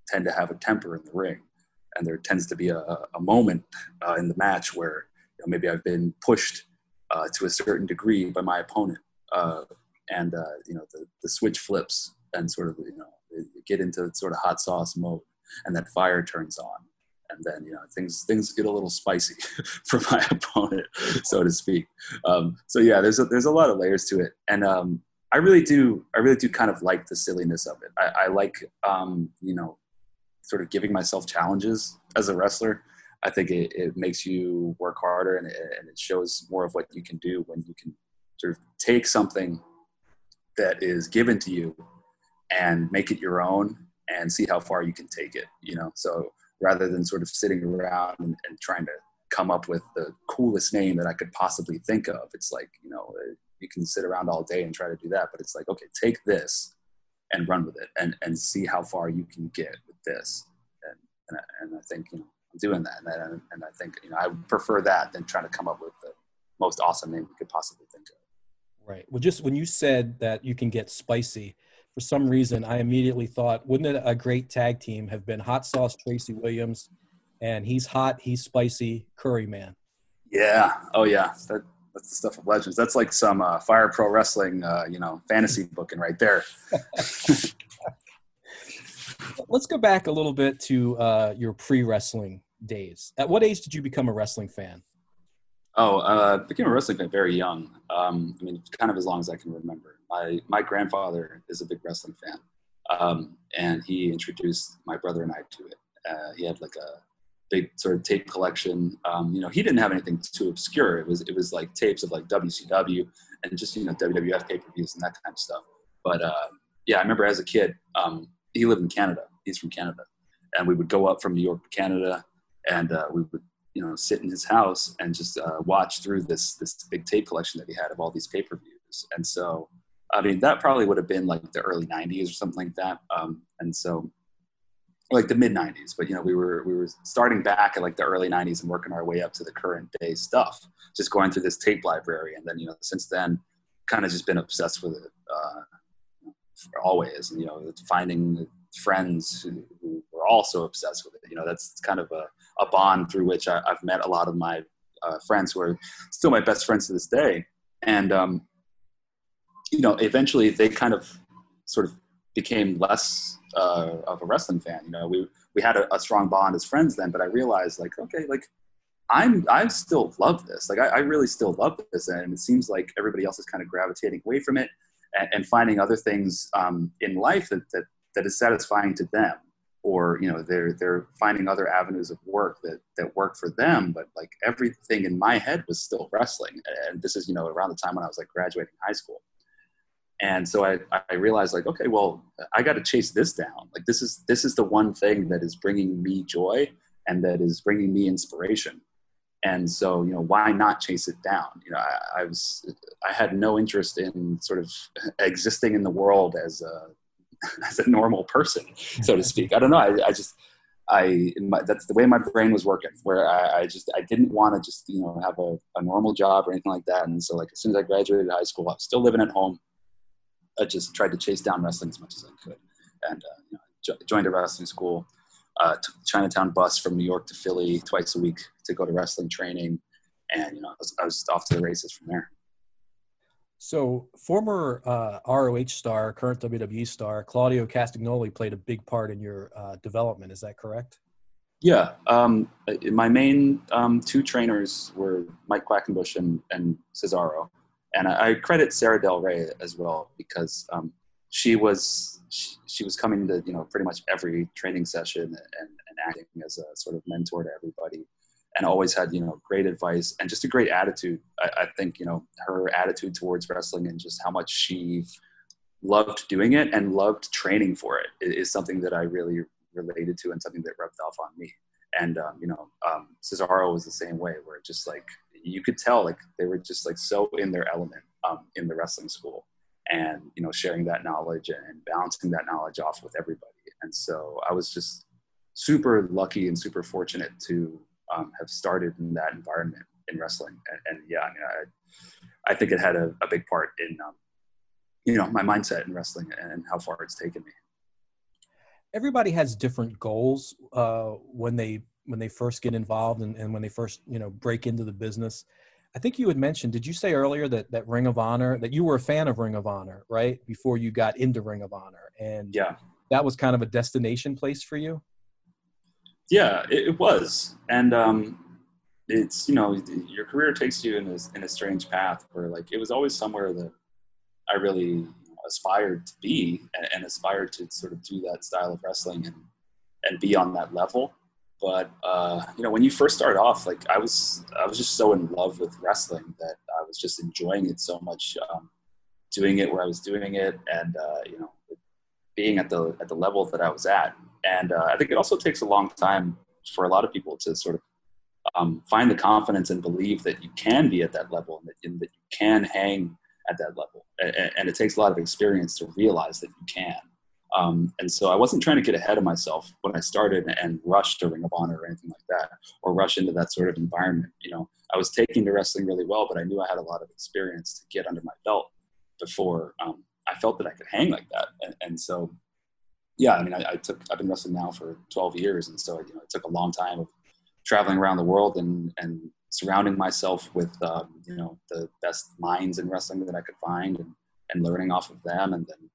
tend to have a temper in the ring. And there tends to be a, a moment uh, in the match where you know, maybe I've been pushed uh, to a certain degree by my opponent. Uh, and, uh, you know, the, the switch flips and sort of, you know, get into sort of hot sauce mode. and that fire turns on and then you know things things get a little spicy (laughs) for my (laughs) opponent so to speak. Um, so yeah there's a, there's a lot of layers to it. And um, i really do i really do kind of like the silliness of it. I, I like um, you know sort of giving myself challenges as a wrestler. I think it, it makes you work harder and it, and it shows more of what you can do when you can sort of take something that is given to you and make it your own and see how far you can take it you know? So rather than sort of sitting around and, and trying to come up with the coolest name that i could possibly think of it's like you know uh, you can sit around all day and try to do that but it's like okay take this and run with it and and see how far you can get with this and and I, and I think you know I'm doing that and, that, and I think you know I prefer that than trying to come up with the most awesome name you could possibly think of. Right. Well, just when you said that you can get spicy, for some reason, I immediately thought, wouldn't it a great tag team have been Hot Sauce Tracy Williams, and he's hot, he's spicy, Curry Man. Yeah. Oh yeah. That, that's the stuff of legends. That's like some uh, Fire Pro Wrestling, uh, you know, fantasy booking right there. (laughs) Let's go back a little bit to uh, your pre-wrestling days. At what age did you become a wrestling fan? Oh, uh, became a wrestling fan very young. Um, I mean, kind of as long as I can remember. My my grandfather is a big wrestling fan, um, and he introduced my brother and I to it. Uh, he had like a big sort of tape collection. Um, you know, he didn't have anything too obscure. It was it was like tapes of like WCW and just you know WWF pay per views and that kind of stuff. But uh, yeah, I remember as a kid, um, he lived in Canada. He's from Canada, and we would go up from New York to Canada, and uh, we would you know sit in his house and just uh, watch through this this big tape collection that he had of all these pay per views. And so, I mean, that probably would have been like the early '90s or something like that. Um, and so, like the mid '90s. But you know, we were we were starting back at like the early '90s and working our way up to the current day stuff. Just going through this tape library, and then you know, since then, kind of just been obsessed with it uh, always. And you know, finding friends who, were also obsessed with it. You know, that's kind of a a bond through which I, have met a lot of my uh, friends who are still my best friends to this day. And, um, you know, eventually they kind of sort of became less uh, of a wrestling fan. You know, we, we had a, a, strong bond as friends then, but I realized like, okay, like I'm, I still love this. Like I, I, really still love this. And it seems like everybody else is kind of gravitating away from it and, and finding other things um, in life that, that, that is satisfying to them or you know they're they're finding other avenues of work that that work for them but like everything in my head was still wrestling. And this is you know around the time when i was like graduating high school. And so i i realized like okay well i got to chase this down. Like this is this is the one thing that is bringing me joy and that is bringing me inspiration. And so you know why not chase it down? You know i, I was i had no interest in sort of (laughs) existing in the world as a (laughs) as a normal person, so to speak. I don't know. I, I just, I, my, that's the way my brain was working, where I, I just, I didn't want to just, you know, have a, a normal job or anything like that. And so like, as soon as I graduated high school, I was still living at home. I just tried to chase down wrestling as much as I could. And, uh, you know, jo- joined a wrestling school, uh, took Chinatown bus from New York to Philly twice a week to go to wrestling training. And, you know, I was, I was off to the races from there. So, former uh, ROH star, current WWE star, Claudio Castagnoli played a big part in your uh, development. Is that correct? Yeah. Um, my main um, two trainers were Mike Quackenbush and, and Cesaro. And I, I, credit Sara Del Rey as well because um, she was she, she, was coming to you know pretty much every training session and, and acting as a sort of mentor to everybody and always had you know great advice and just a great attitude. I, I, think you know her attitude towards wrestling and just how much she loved doing it and loved training for it is something that I really related to and something that rubbed off on me. And um, you know, um, Cesaro was the same way, where just like you could tell, like they were just like so in their element um, in the wrestling school, and you know, sharing that knowledge and balancing that knowledge off with everybody. And so I was just super lucky and super fortunate to um, have started in that environment in wrestling. And, and yeah, I mean, I, I, think it had a, a big part in, um, you know, my mindset in wrestling and how far it's taken me. Everybody has different goals uh, when they when they first get involved and, and when they first you know break into the business. I think you had mentioned. Did you say earlier that that Ring of Honor that you were a fan of Ring of Honor right before you got into Ring of Honor and yeah, that was kind of a destination place for you. Yeah, it, it was, and um, it's you know your career takes you in a in a strange path where like it was always somewhere that I really aspired to be and, and aspired to sort of do that style of wrestling and and be on that level. But uh, you know, when you first start off, like I was, I was just so in love with wrestling that I was just enjoying it so much, um, doing it where I was doing it, and uh, you know, being at the at the level that I was at. And uh, I think it also takes a long time for a lot of people to sort of um, find the confidence and believe that you can be at that level and that, and that you can hang at that level. And, and, it takes a lot of experience to realize that you can. Um, and so I wasn't trying to get ahead of myself when I started and rush to Ring of Honor or anything like that, or rush into that sort of environment. You know, I was taking to wrestling really well, but I knew I had a lot of experience to get under my belt before um, I felt that I could hang like that. And, and so, yeah, I mean, I, I, took I've been wrestling now for 12 years, and so you know, it took a long time of traveling around the world and and surrounding myself with um, you know the best minds in wrestling that I could find and, and learning off of them and then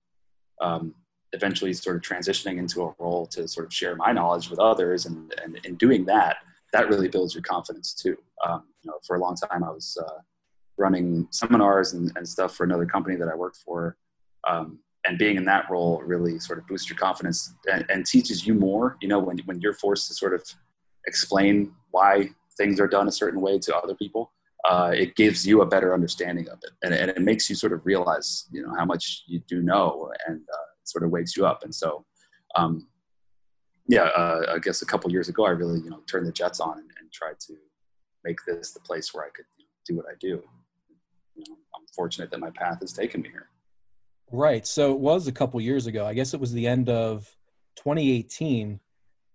um, eventually sort of transitioning into a role to sort of share my knowledge with others and, and in doing that that really builds your confidence too. Um, you know for a long time I was uh, running seminars and, and, stuff for another company that I worked for. Um, and being in that role really sort of boosts your confidence and, and teaches you more you know when, when you're forced to sort of explain why things are done a certain way to other people, uh, it gives you a better understanding of it, and, and, it makes you sort of realize, you know, how much you do know, and uh, sort of wakes you up. And so, um, yeah, uh, I guess a couple years ago, I really, you know, turned the jets on and, and tried to make this the place where I could do what I do. You know, I'm fortunate that my path has taken me here. Right. So it was a couple years ago. I guess it was the end of 2018.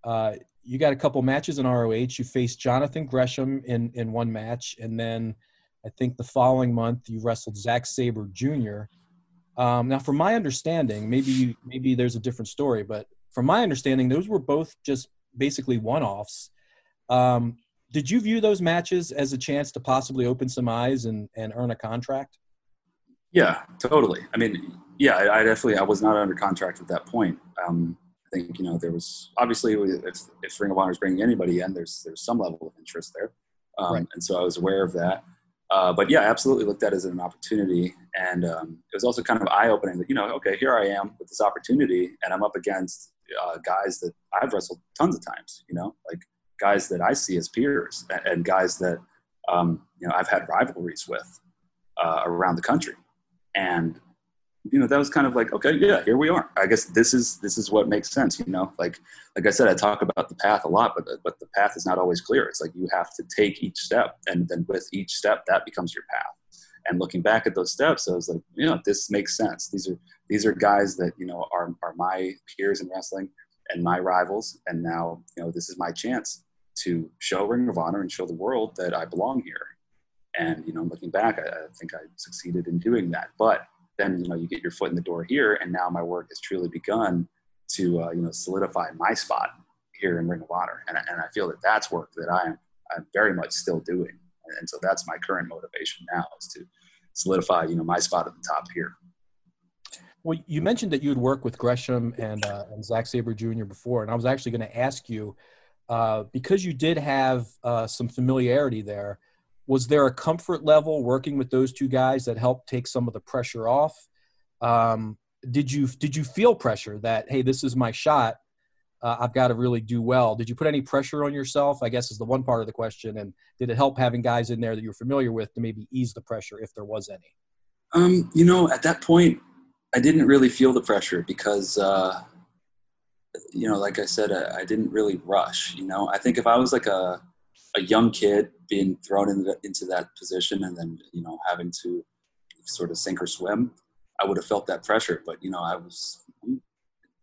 Uh, you got a couple matches in ROH. You faced Jonathan Gresham in in one match, and then I think the following month you wrestled Zack Sabre Jr. Um, now, from my understanding, maybe you, maybe there's a different story, but from my understanding, those were both just basically one-offs. Um, did you view those matches as a chance to possibly open some eyes and, and earn a contract? Yeah, totally. I mean, yeah, I, I definitely I was not under contract at that point. Um, I think you know there was obviously if, if Ring of Honor is bringing anybody in, there's there's some level of interest there, um, right. and so I was aware of that. Uh, but yeah, I absolutely looked at it as an opportunity, and um, it was also kind of eye opening that you know, okay, here I am with this opportunity, and I'm up against uh, guys that I've wrestled tons of times, you know, like guys that I see as peers, and, and guys that um, you know I've had rivalries with uh, around the country, and you know that was kind of like okay yeah here we are. I guess this is this is what makes sense you know? Like like i said i talk about the path a lot but but the path is not always clear. It's like you have to take each step and then with each step that becomes your path. And looking back at those steps i was like you know this makes sense. These are these are guys that you know are are my peers in wrestling and my rivals and now you know this is my chance to show ring of honor and show the world that i belong here. And you know looking back I, I think i succeeded in doing that. But then you know you get your foot in the door here, and now my work has truly begun to uh, you know solidify my spot here in Ring of Honor, and, and I feel that that's work that I am I'm very much still doing, and so that's my current motivation now is to solidify you know my spot at the top here. Well, you mentioned that you had worked with Gresham and uh, and Zack Sabre Jr. before, and I was actually going to ask you uh, because you did have uh, some familiarity there was there a comfort level working with those two guys that helped take some of the pressure off? Um, did you did you feel pressure that hey, this is my shot? Uh, I've got to really do well. Did you put any pressure on yourself? I guess is the one part of the question. And did it help having guys in there that you're familiar with to maybe ease the pressure if there was any? Um, you know, at that point, I didn't really feel the pressure because, uh, you know, like I said, I, I, didn't really rush. You know, I think if I was like a a young kid being thrown into, into that position and then you know having to sort of sink or swim i would have felt that pressure. But you know i was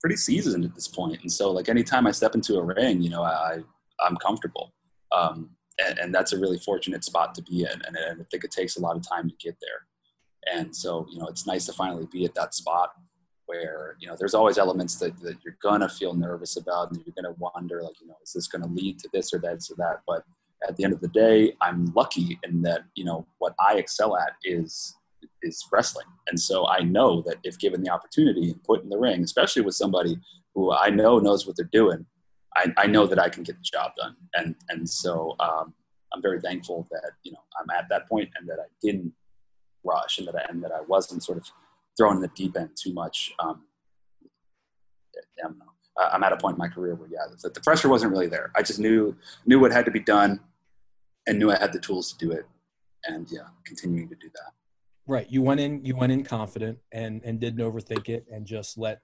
pretty seasoned at this point. And so like anytime i step into a ring you know i i'm comfortable. Um, and, and, that's a really fortunate spot to be in. And, and i think it takes a lot of time to get there. And so you know it's nice to finally be at that spot where you know there's always elements that, that you're gonna feel nervous about and you're gonna wonder like you know is this gonna lead to this or that or that but at the end of the day, I'm lucky in that you know what I excel at is is wrestling, and so I know that if given the opportunity and put in the ring, especially with somebody who I know knows what they're doing, I, I know that I can get the job done. And, and so um, I'm very thankful that, you know, I'm at that point and that I didn't rush and that I, and that I wasn't sort of thrown in the deep end too much. Um. I'm at a point in my career where, yeah, the, the pressure wasn't really there. I just knew, knew what had to be done and knew I had the tools to do it. And yeah, continuing to do that. Right. You went in, you went in confident and, and didn't overthink it and just let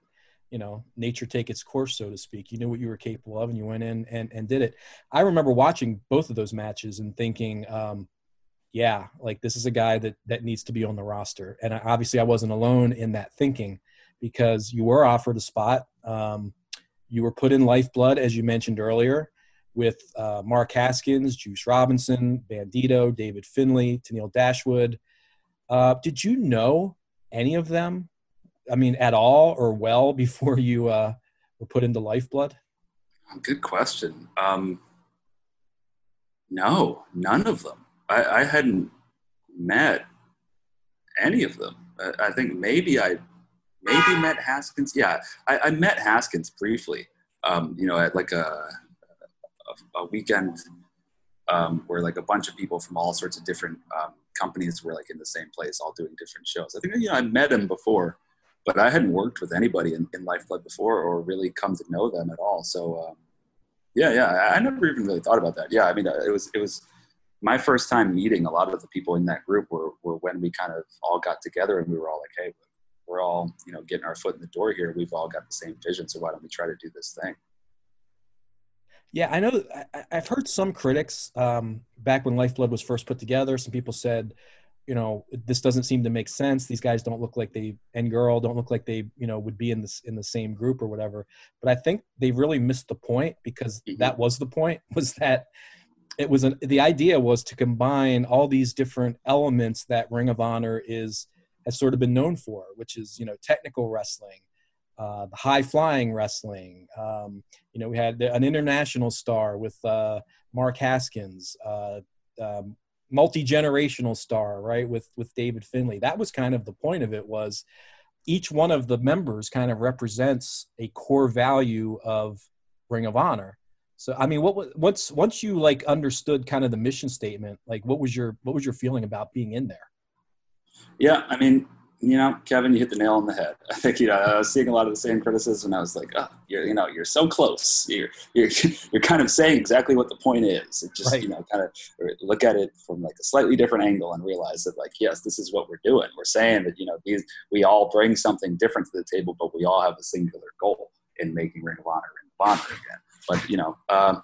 you know nature take its course so to speak you knew what you were capable of and you went in and, and did it i remember watching both of those matches and thinking um, yeah like this is a guy that that needs to be on the roster and I, obviously i wasn't alone in that thinking because you were offered a spot um, you were put in lifeblood as you mentioned earlier with uh, mark haskins juice robinson bandito david Finlay, tennille dashwood uh, did you know any of them I mean, at all or well (laughs) before you uh, were put into Lifeblood? Good question. Um, no, none of them. I, I, hadn't met any of them. I, I, think maybe I maybe met Haskins. Yeah, I, I met Haskins briefly. Um, you know, at like a a, a weekend um, where like a bunch of people from all sorts of different um, companies were like in the same place, all doing different shows. I think you know I met him before, but I hadn't worked with anybody in, in Lifeblood before or really come to know them at all. So, um, yeah, yeah, I, I, never even really thought about that. Yeah, I mean, uh, it was it was my first time meeting a lot of the people in that group were, were when we kind of all got together and we were all like, hey, we're all you know getting our foot in the door here. We've all got the same vision, so why don't we try to do this thing? Yeah, I know. I, have heard some critics um, back when Lifeblood was first put together. Some people said, you know this doesn't seem to make sense these guys don't look like they and girl don't look like they you know would be in this in the same group or whatever but i think they really missed the point because mm-hmm. that was the point (laughs) was that it was an, the idea was to combine all these different elements that ring of honor is has sort of been known for which is you know technical wrestling uh, high flying wrestling um, you know we had an international star with uh, mark haskins uh, um, multi-generational star right with with david finlay. That was kind of the point of it was each one of the members kind of represents a core value of ring of honor so i mean what once once you like understood kind of the mission statement like what was your what was your feeling about being in there yeah i mean you know, Kevin, you hit the nail on the head. (laughs) I think you know I was seeing a lot of the same criticism. I was like, oh, you're you know you're so close. You're you're (laughs) you're kind of saying exactly what the point is. It just right. you know kind of look at it from like a slightly different angle and realize that like yes, this is what we're doing. We're saying that you know these we all bring something different to the table, but we all have a singular goal in making Ring of Honor Ring of Honor again. But you know, um,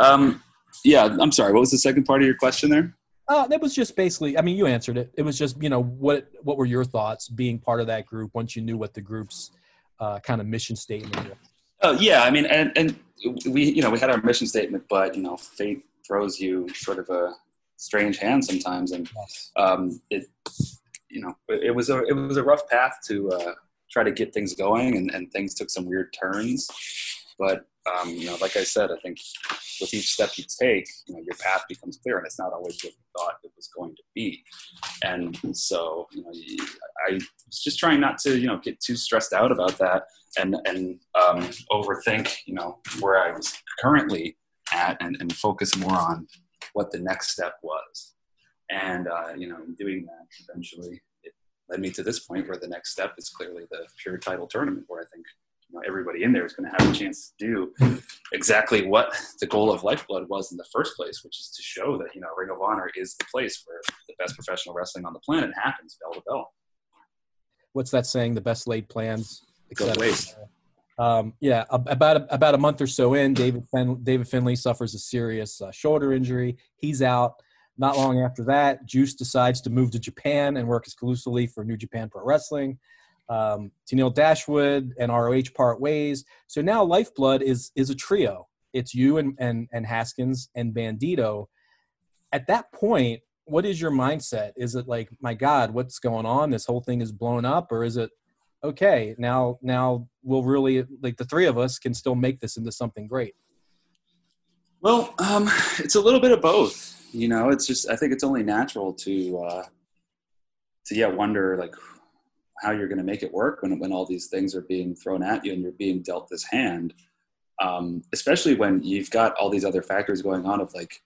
um, yeah. I'm sorry. What was the second part of your question there? Uh, that was just basically. I mean, you answered it. It was just you know what what were your thoughts being part of that group once you knew what the group's uh, kind of mission statement was. Oh yeah, I mean, and and we you know we had our mission statement, but you know, fate throws you sort of a strange hand sometimes, and um, it you know it was a it was a rough path to uh, try to get things going, and, and things took some weird turns, but um, you know, like I said, I think with each step you take, you know, your path becomes clear, and it's not always what you thought it was going to be. And so, you know, I was just trying not to, you know, get too stressed out about that and and um, overthink, you know, where I was currently at, and, and focus more on what the next step was. And uh, you know, in doing that, eventually, it led me to this point where the next step is clearly the pure title tournament, where I think you know, everybody in there is going to have a chance to do exactly what the goal of Lifeblood was in the first place, which is to show that you know Ring of Honor is the place where the best professional wrestling on the planet happens, bell to bell. What's that saying? The best laid plans go to waste. Um, yeah, about a, about a month or so in, David fin- David Finlay suffers a serious uh, shoulder injury. He's out. Not long after that, Juice decides to move to Japan and work exclusively for New Japan Pro Wrestling um, Tennille Dashwood and ROH part ways. So now Lifeblood is is a trio. It's you and and, and Haskins and Bandito. At that point, what is your mindset? Is it like, my God, what's going on? This whole thing is blown up, or is it okay? Now, now we'll really like the three of us can still make this into something great. Well, um, it's a little bit of both. You know, it's just I think it's only natural to uh, to yeah wonder like how you're going to make it work when, when all these things are being thrown at you and you're being dealt this hand. um, especially when you've got all these other factors going on of like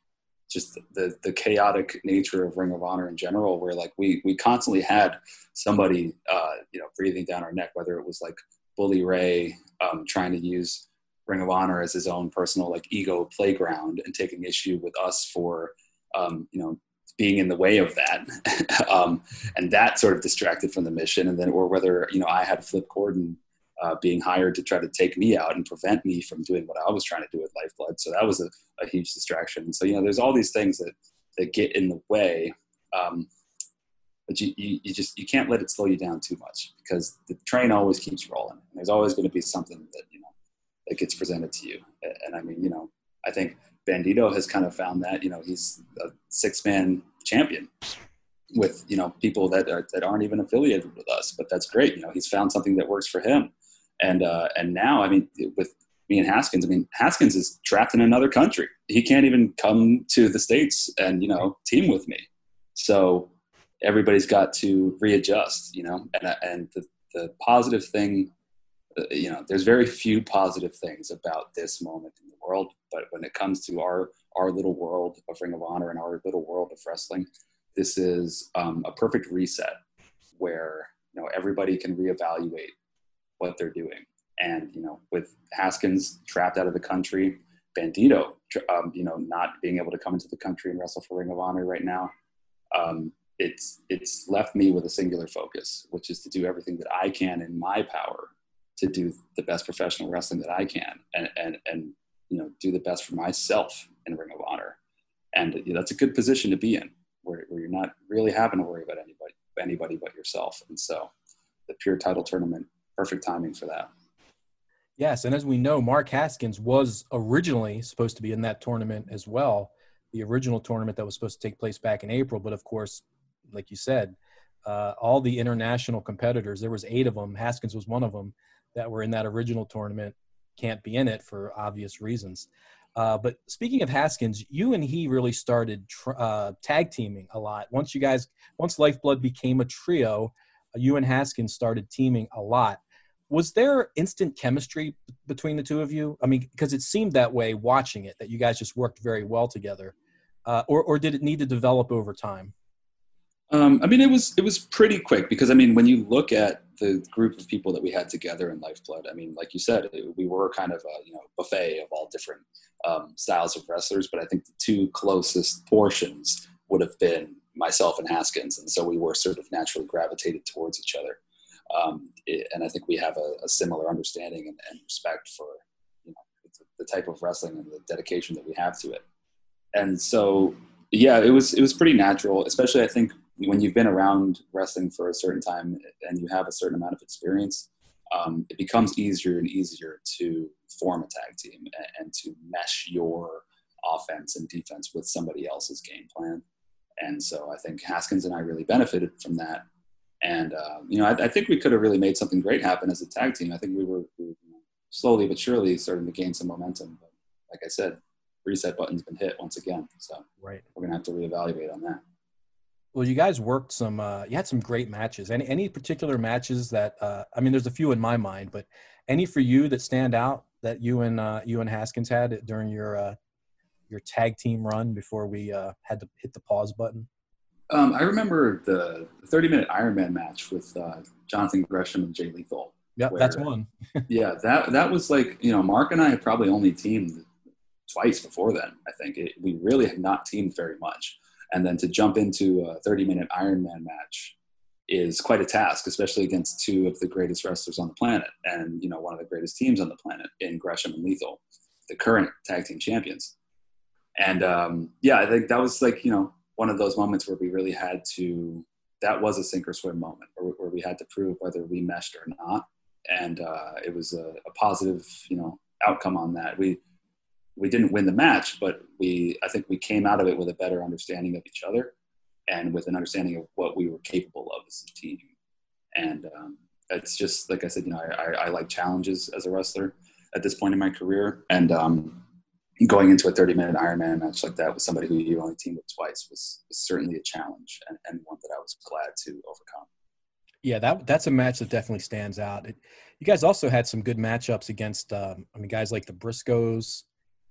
just the the chaotic nature of Ring of Honor in general, where like we we constantly had somebody uh, you know breathing down our neck, whether it was like Bully Ray um, trying to use Ring of Honor as his own personal like ego playground and taking issue with us for um, you know being in the way of that, (laughs) um, and that sort of distracted from the mission, and then or whether you know I had Flip Gordon uh, being hired to try to take me out and prevent me from doing what I was trying to do with Lifeblood. So that was a, a huge distraction. So, you know, there's all these things that, that get in the way. Um, but you, you, you, just, you can't let it slow you down too much because the train always keeps rolling. And there's always going to be something that, you know, that gets presented to you. And I mean, you know, I think Bandito has kind of found that, you know, he's a six man champion with you know people that are, that aren't even affiliated with us but that's great you know he's found something that works for him and uh, and now, I mean, with me and Haskins, I mean, Haskins is trapped in another country. He can't even come to the states and you know team with me. So everybody's got to readjust, you know. And uh, and the the positive thing, you know, there's very few positive things about this moment in the world. But when it comes to our our little world of Ring of Honor and our little world of wrestling, this is um, a perfect reset where you know everybody can reevaluate what they're doing. And you know, with Haskins trapped out of the country, Bandito, um, you know, not being able to come into the country and wrestle for Ring of Honor right now, um, it's it's left me with a singular focus, which is to do everything that I can in my power to do the best professional wrestling that I can, and and and you know, do the best for myself in Ring of Honor. And you know, that's a good position to be in, where, where you're not really having to worry about anybody anybody but yourself. And so, the pure title tournament perfect timing for that. Yes, and as we know, Mark Haskins was originally supposed to be in that tournament as well, the original tournament that was supposed to take place back in April. But of course, like you said, uh, all the international competitors, there was eight of them. Haskins was one of them that were in that original tournament. Can't be in it for obvious reasons. Uh, but speaking of Haskins, you and he really started tr- uh, tag teaming a lot. Once you guys, once Lifeblood became a trio, you and Haskins started teaming a lot was there instant chemistry between the two of you? I mean, because it seemed that way watching it, that you guys just worked very well together, uh, or or did it need to develop over time? Um, I mean, it was it was pretty quick because I mean, when you look at the group of people that we had together in Lifeblood, I mean, like you said, we were kind of a you know buffet of all different um, styles of wrestlers, but I think the two closest portions would have been myself and Haskins, and so we were sort of naturally gravitated towards each other. Um, it, and I think we have a, a similar understanding and, and, respect for you know, the type of wrestling and the dedication that we have to it. And so, yeah, it was it was pretty natural, especially I think when you've been around wrestling for a certain time and you have a certain amount of experience. Um, it becomes easier and easier to form a tag team and, and to mesh your offense and defense with somebody else's game plan. And so I think Haskins and I really benefited from that. And uh, you know, I, I, think we could have really made something great happen as a tag team. I think we were, we were slowly but surely starting to gain some momentum. But like I said, reset button's been hit once again, so right. we're gonna have to reevaluate on that. Well, you guys worked some. Uh, you had some great matches. Any any particular matches that? Uh, I mean, there's a few in my mind, but any for you that stand out that you and uh, you and Haskins had during your uh, your tag team run before we uh, had to hit the pause button? Um, I remember the 30 minute Ironman match with uh, Jonathan Gresham and Jay Lethal. Yeah, that's one. (laughs) yeah, that that was like you know Mark and I had probably only teamed twice before then. I think it, we really had not teamed very much, and then to jump into a 30 minute Ironman match is quite a task, especially against two of the greatest wrestlers on the planet, and you know one of the greatest teams on the planet in Gresham and Lethal, the current tag team champions. And um, yeah, I think that was like you know one of those moments where we really had to that was a sink or swim moment where, where we had to prove whether we meshed or not and uh, it was a, a, positive you know outcome on that we we didn't win the match but we i think we came out of it with a better understanding of each other and with an understanding of what we were capable of as a team and um, it's just like i said you know I, I, I, like challenges as a wrestler at this point in my career and um, going into a 30 minute Ironman match like that with somebody who you only teamed with twice was, was certainly a challenge and, and, one that I was glad to overcome. Yeah, that that's a match that definitely stands out. It, you guys also had some good matchups against, um, I mean, guys like the Briscoes,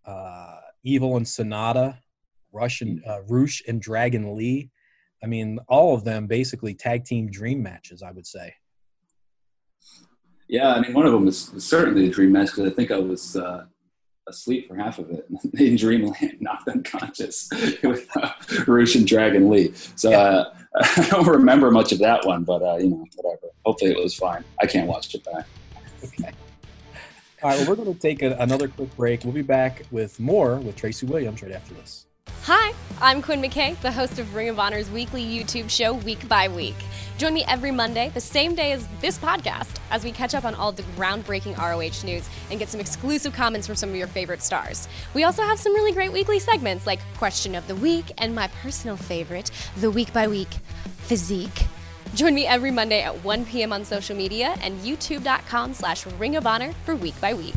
uh, Evil and Sanada, Rush and uh, Rush and Dragon Lee. I mean, all of them basically tag team dream matches, I would say. Yeah, I mean, one of them was, was certainly a dream match because I think I was uh, asleep for half of it (laughs) in Dreamland, knocked unconscious (laughs) with uh, Rush and Dragon Lee. So uh, (laughs) I don't remember much of that one, but uh, you know, whatever. Hopefully, it was fine. I can't watch it back. Okay. All right, well, we're going to take a, another quick break. We'll be back with more with Tracy Williams right after this. Hi, I'm Quinn McKay, the host of Ring of Honor's weekly YouTube show, Week by Week. Join me every Monday, the same day as this podcast, as we catch up on all the groundbreaking ROH news and get some exclusive comments from some of your favorite stars. We also have some really great weekly segments like Question of the Week and my personal favorite, the Week by Week Physique. Join me every Monday at 1 p.m. on social media and youtube.com slash ring of honor for Week by Week.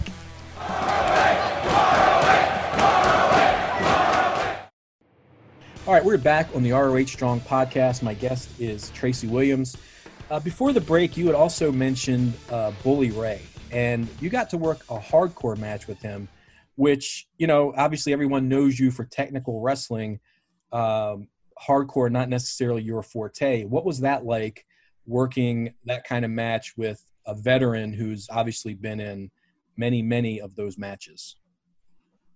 All right, we're back on the ROH Strong podcast. My guest is Tracy Williams. Uh, before the break, you had also mentioned uh, Bully Ray, and you got to work a hardcore match with him, which, you know, obviously everyone knows you for technical wrestling. Um, hardcore, not necessarily your forte. What was that like working that kind of match with a veteran who's obviously been in many, many of those matches?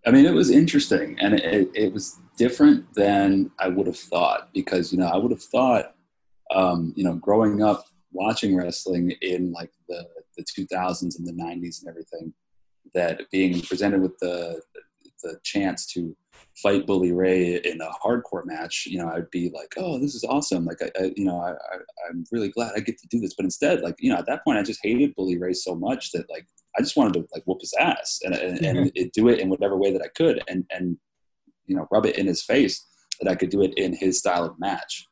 I mean, it was interesting, and it, it was different than I would have thought because you know I would have thought, um, you know, growing up watching wrestling in like the the 2000s and the 90s and everything, that being presented with the the chance to fight Bully Ray in a hardcore match, you know, I'd be like, oh, this is awesome. Like, I, I you know, I, I, am really glad I get to do this. But instead, like, you know, at that point, I just hated Bully Ray so much that like I just wanted to like whoop his ass and and, mm-hmm. and it, do it in whatever way that I could and and you know rub it in his face that I could do it in his style of match.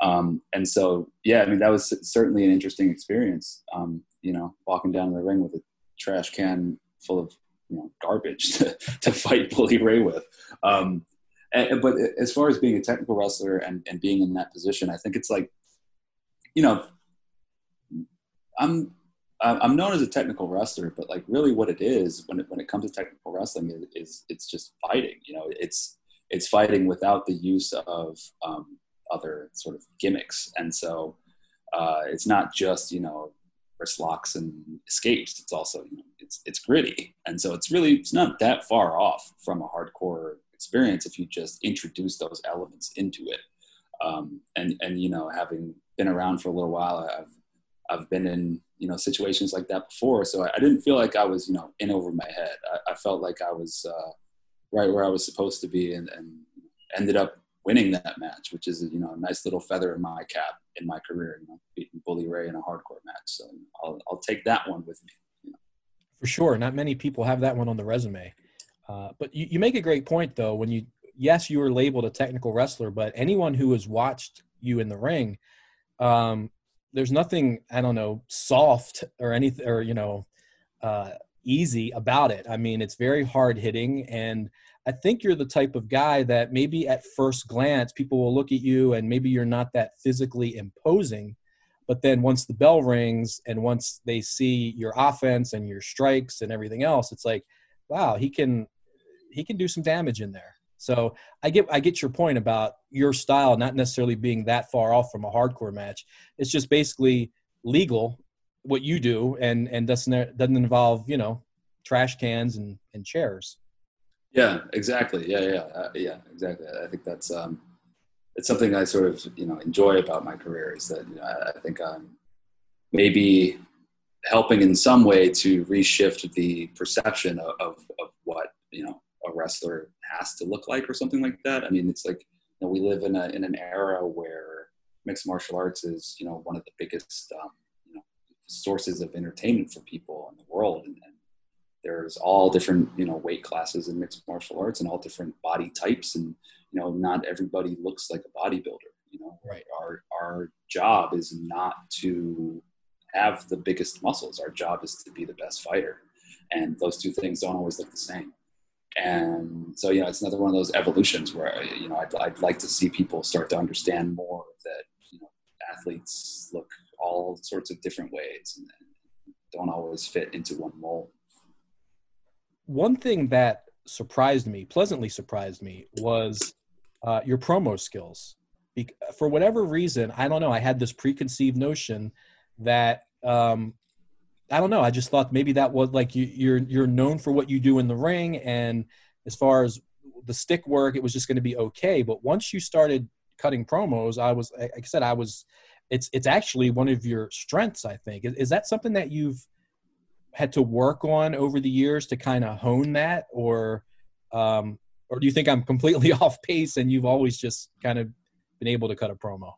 Um, and so yeah, I mean that was certainly an interesting experience. Um, you know, walking down the ring with a trash can full of you know garbage (laughs) to, to fight Bully Ray with. Um, and, but as far as being a technical wrestler and, and being in that position, I think it's like, you know, I'm I'm known as a technical wrestler, but like really what it is when it, when it comes to technical wrestling is, is it's just fighting. You know, it's it's fighting without the use of um, other sort of gimmicks, and so uh, it's not just you know wrist locks and escapes. It's also you know, it's it's gritty, and so it's really it's not that far off from a hardcore experience if you just introduce those elements into it. Um, and and you know, having been around for a little while, I've I've been in you know situations like that before, so I, I didn't feel like I was you know in over my head. I, I felt like I was uh, right where I was supposed to be, and, and ended up winning that match, which is you know a nice little feather in my cap in my career. You know, beating Bully Ray in a hardcore match, so I'll I'll take that one with me. You know. For sure, not many people have that one on the resume. Uh, but you, you make a great point though. When you yes, you were labeled a technical wrestler, but anyone who has watched you in the ring, um, there's nothing I don't know soft or anything or you know uh, easy about it. I mean, it's very hard hitting, and I think you're the type of guy that maybe at first glance people will look at you and maybe you're not that physically imposing, but then once the bell rings and once they see your offense and your strikes and everything else, it's like, wow, he can he can do some damage in there. So I get I get your point about your style not necessarily being that far off from a hardcore match. It's just basically legal what you do and and doesn't doesn't involve you know trash cans and and chairs. Yeah, exactly. Yeah, yeah, uh, yeah, exactly. I think that's um, it's something I sort of you know enjoy about my career is that you know, I, I think I'm maybe helping in some way to reshift the perception of, of, of what you know a wrestler has to look like or something like that. I mean, it's like you know, we live in a in an era where mixed martial arts is you know one of the biggest um, you know sources of entertainment for people in the world, and there's all different you know weight classes in mixed martial arts and all different body types, and you know not everybody looks like a bodybuilder. You know, right? Our our job is not to have the biggest muscles. Our job is to be the best fighter, and those two things don't always look the same and so you know it's another one of those evolutions where you know I'd, I'd like to see people start to understand more that you know athletes look all sorts of different ways and, and don't always fit into one mold. One thing that surprised me, pleasantly surprised me, was uh, your promo skills. Be- for whatever reason, I don't know. I had this preconceived notion that um, I don't know. I just thought maybe that was like you, you're you're known for what you do in the ring, and as far as the stick work, it was just going to be okay. But once you started cutting promos, I was like I said, I was. It's it's actually one of your strengths. I think is, is that something that you've had to work on over the years to kind of hone that, or um, or do you think I'm completely (laughs) off pace and you've always just kind of been able to cut a promo?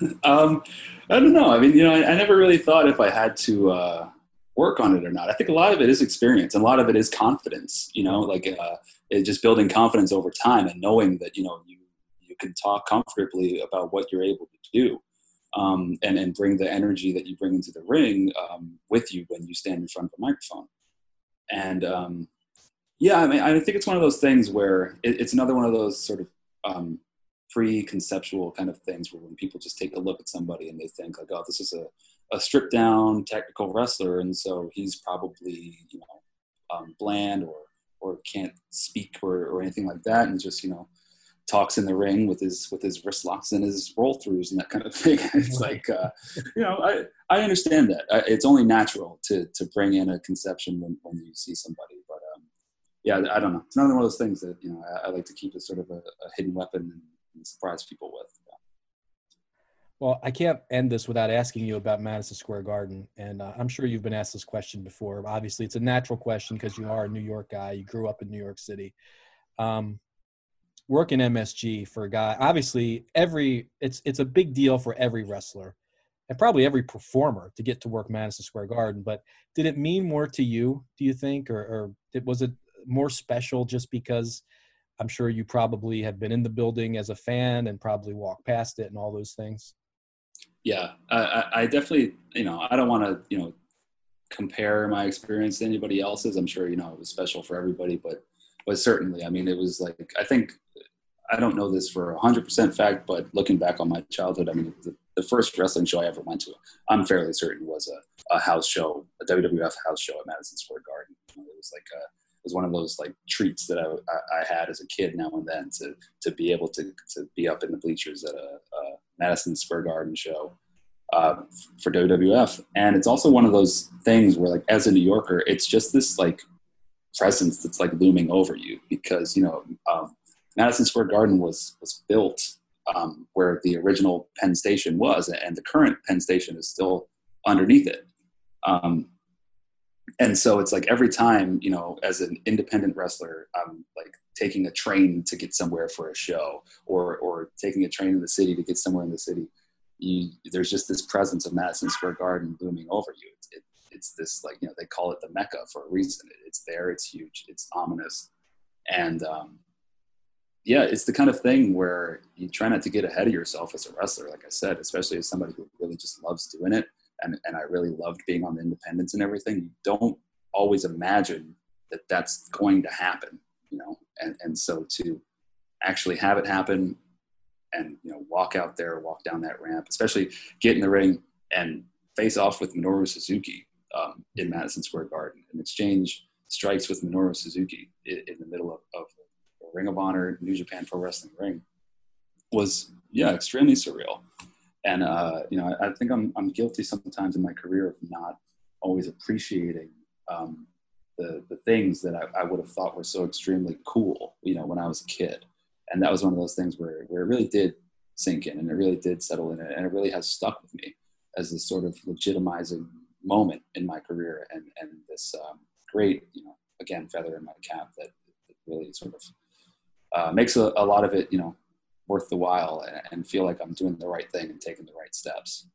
(laughs) um, I don't know. I mean, you know, I, I never really thought if I had to uh, work on it or not. I think a lot of it is experience, and a lot of it is confidence. You know, like uh, just building confidence over time and knowing that you know you you can talk comfortably about what you're able to do, um, and and bring the energy that you bring into the ring um, with you when you stand in front of a microphone. And um, yeah, I mean, I think it's one of those things where it, it's another one of those sort of um, pre-conceptual kind of things where when people just take a look at somebody and they think like, oh, this is a, a stripped down technical wrestler, and so he's probably you know um, bland or or can't speak or, or anything like that, and just you know talks in the ring with his with his wrist locks and his roll throughs and that kind of (laughs) thing. It's like uh, you know I I understand that it's only natural to to bring in a conception when, when you see somebody, but um, yeah I don't know. It's another one of those things that you know I, I like to keep as sort of a, a hidden weapon and, and, surprise people with. Yeah. Well, I can't end this without asking you about Madison Square Garden, and uh, I'm sure you've been asked this question before. Obviously, it's a natural question because you are a New York guy. You grew up in New York City. Um, working in MSG for a guy, obviously, every it's it's a big deal for every wrestler and probably every performer to get to work Madison Square Garden. But did it mean more to you? Do you think, or, or it, was it more special just because? I'm sure you probably have been in the building as a fan and probably walked past it and all those things yeah, I, I definitely, you know, I don't want to, you know, compare my experience to anybody else's. I'm sure, you know, it was special for everybody, but, but certainly, I mean, it was like, I think, I don't know this for 100% fact, but looking back on my childhood, I mean, the, the first wrestling show I ever went to, I'm fairly certain was a, a house show, a WWF house show at Madison Square Garden. It was like a, it was one of those like treats that I, I, I, had as a kid now and then to, to be able to, to be up in the bleachers at a, a Madison Square Garden show uh, for WWF. And it's also one of those things where, like, as a New Yorker, it's just this like presence that's like looming over you because you know um, Madison Square Garden was was built um, where the original Penn Station was, and the current Penn Station is still underneath it. Um, and so it's like every time you know as an independent wrestler i'm like taking a train to get somewhere for a show or or taking a train in the city to get somewhere in the city you, there's just this presence of madison square garden looming over you. It's, it, it's this like you know they call it the mecca for a reason. It's there it's huge it's ominous. And um, yeah it's the kind of thing where you try not to get ahead of yourself as a wrestler like i said especially as somebody who really just loves doing it and, and I really loved being on the independents and everything, you don't always imagine that that's going to happen, you know? And, and so to actually have it happen and, you know, walk out there, walk down that ramp, especially get in the ring and face off with Minoru Suzuki um, in Madison Square Garden and exchange strikes with Minoru Suzuki in, in the middle of, of Ring of Honor, New Japan Pro Wrestling ring was, yeah, extremely surreal and uh, you know, I, I, think I'm I'm guilty sometimes in my career of not always appreciating um, the the things that I, I, would have thought were so extremely cool, you know, when I was a kid. And that was one of those things where where it really did sink in, and it really did settle in, and it really has stuck with me as this sort of legitimizing moment in my career, and and this um, great, you know, again feather in my cap that, that really sort of uh, makes a, a lot of it, you know, worth the while and, and feel like I'm doing the right thing and taking the right steps.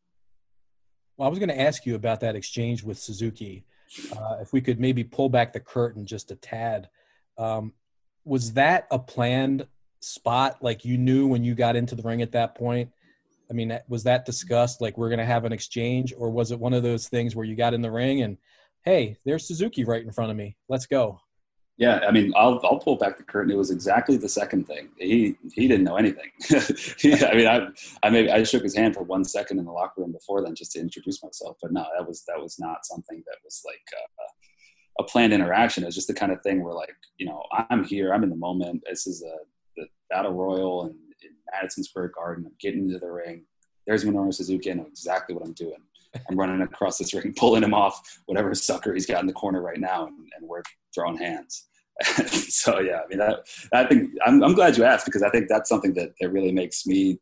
Well, I was going to ask you about that exchange with Suzuki. Uh, if we could maybe pull back the curtain just a tad, um, was that a planned spot? Like you knew when you got into the ring at that point? I mean, was that discussed? Like we're going to have an exchange, or was it one of those things where you got in the ring and, hey, there's Suzuki right in front of me, let's go? Yeah, I mean, I'll I'll pull back the curtain. It was exactly the second thing. He he didn't know anything. (laughs) I mean, I I maybe I shook his hand for one second in the locker room before then just to introduce myself, but no, that was that was not something that was like a, a planned interaction. It was just the kind of thing where like you know I'm here, I'm in the moment. This is a the battle royal in, in Madison Square Garden. I'm getting into the ring. There's Minoru Suzuki. I know exactly what I'm doing. I'm running across this ring, pulling him off whatever sucker he's got in the corner right now, and, and we're throwing hands. (laughs) so yeah, I mean, that, I think I'm, I'm glad you asked because I think that's something that, that really makes me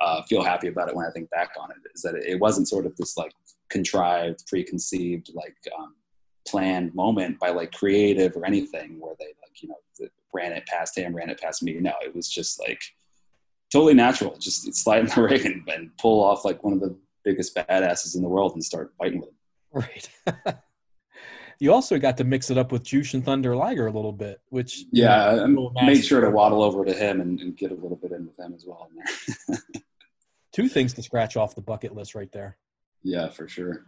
uh, feel happy about it when I think back on it. Is that it wasn't sort of this like contrived, preconceived, like um, planned moment by like creative or anything where they like you know ran it past him, ran it past me. No, it was just like totally natural. Just slide in the (laughs) ring and, and pull off like one of the biggest badasses in the world and start fighting with him. Right. (laughs) you also got to mix it up with Jushin Thunder Liger a little bit, which yeah, you know, I made sure to waddle over to him and, and, get a little bit in with him as well. (laughs) Two things to scratch off the bucket list right there. Yeah, for sure.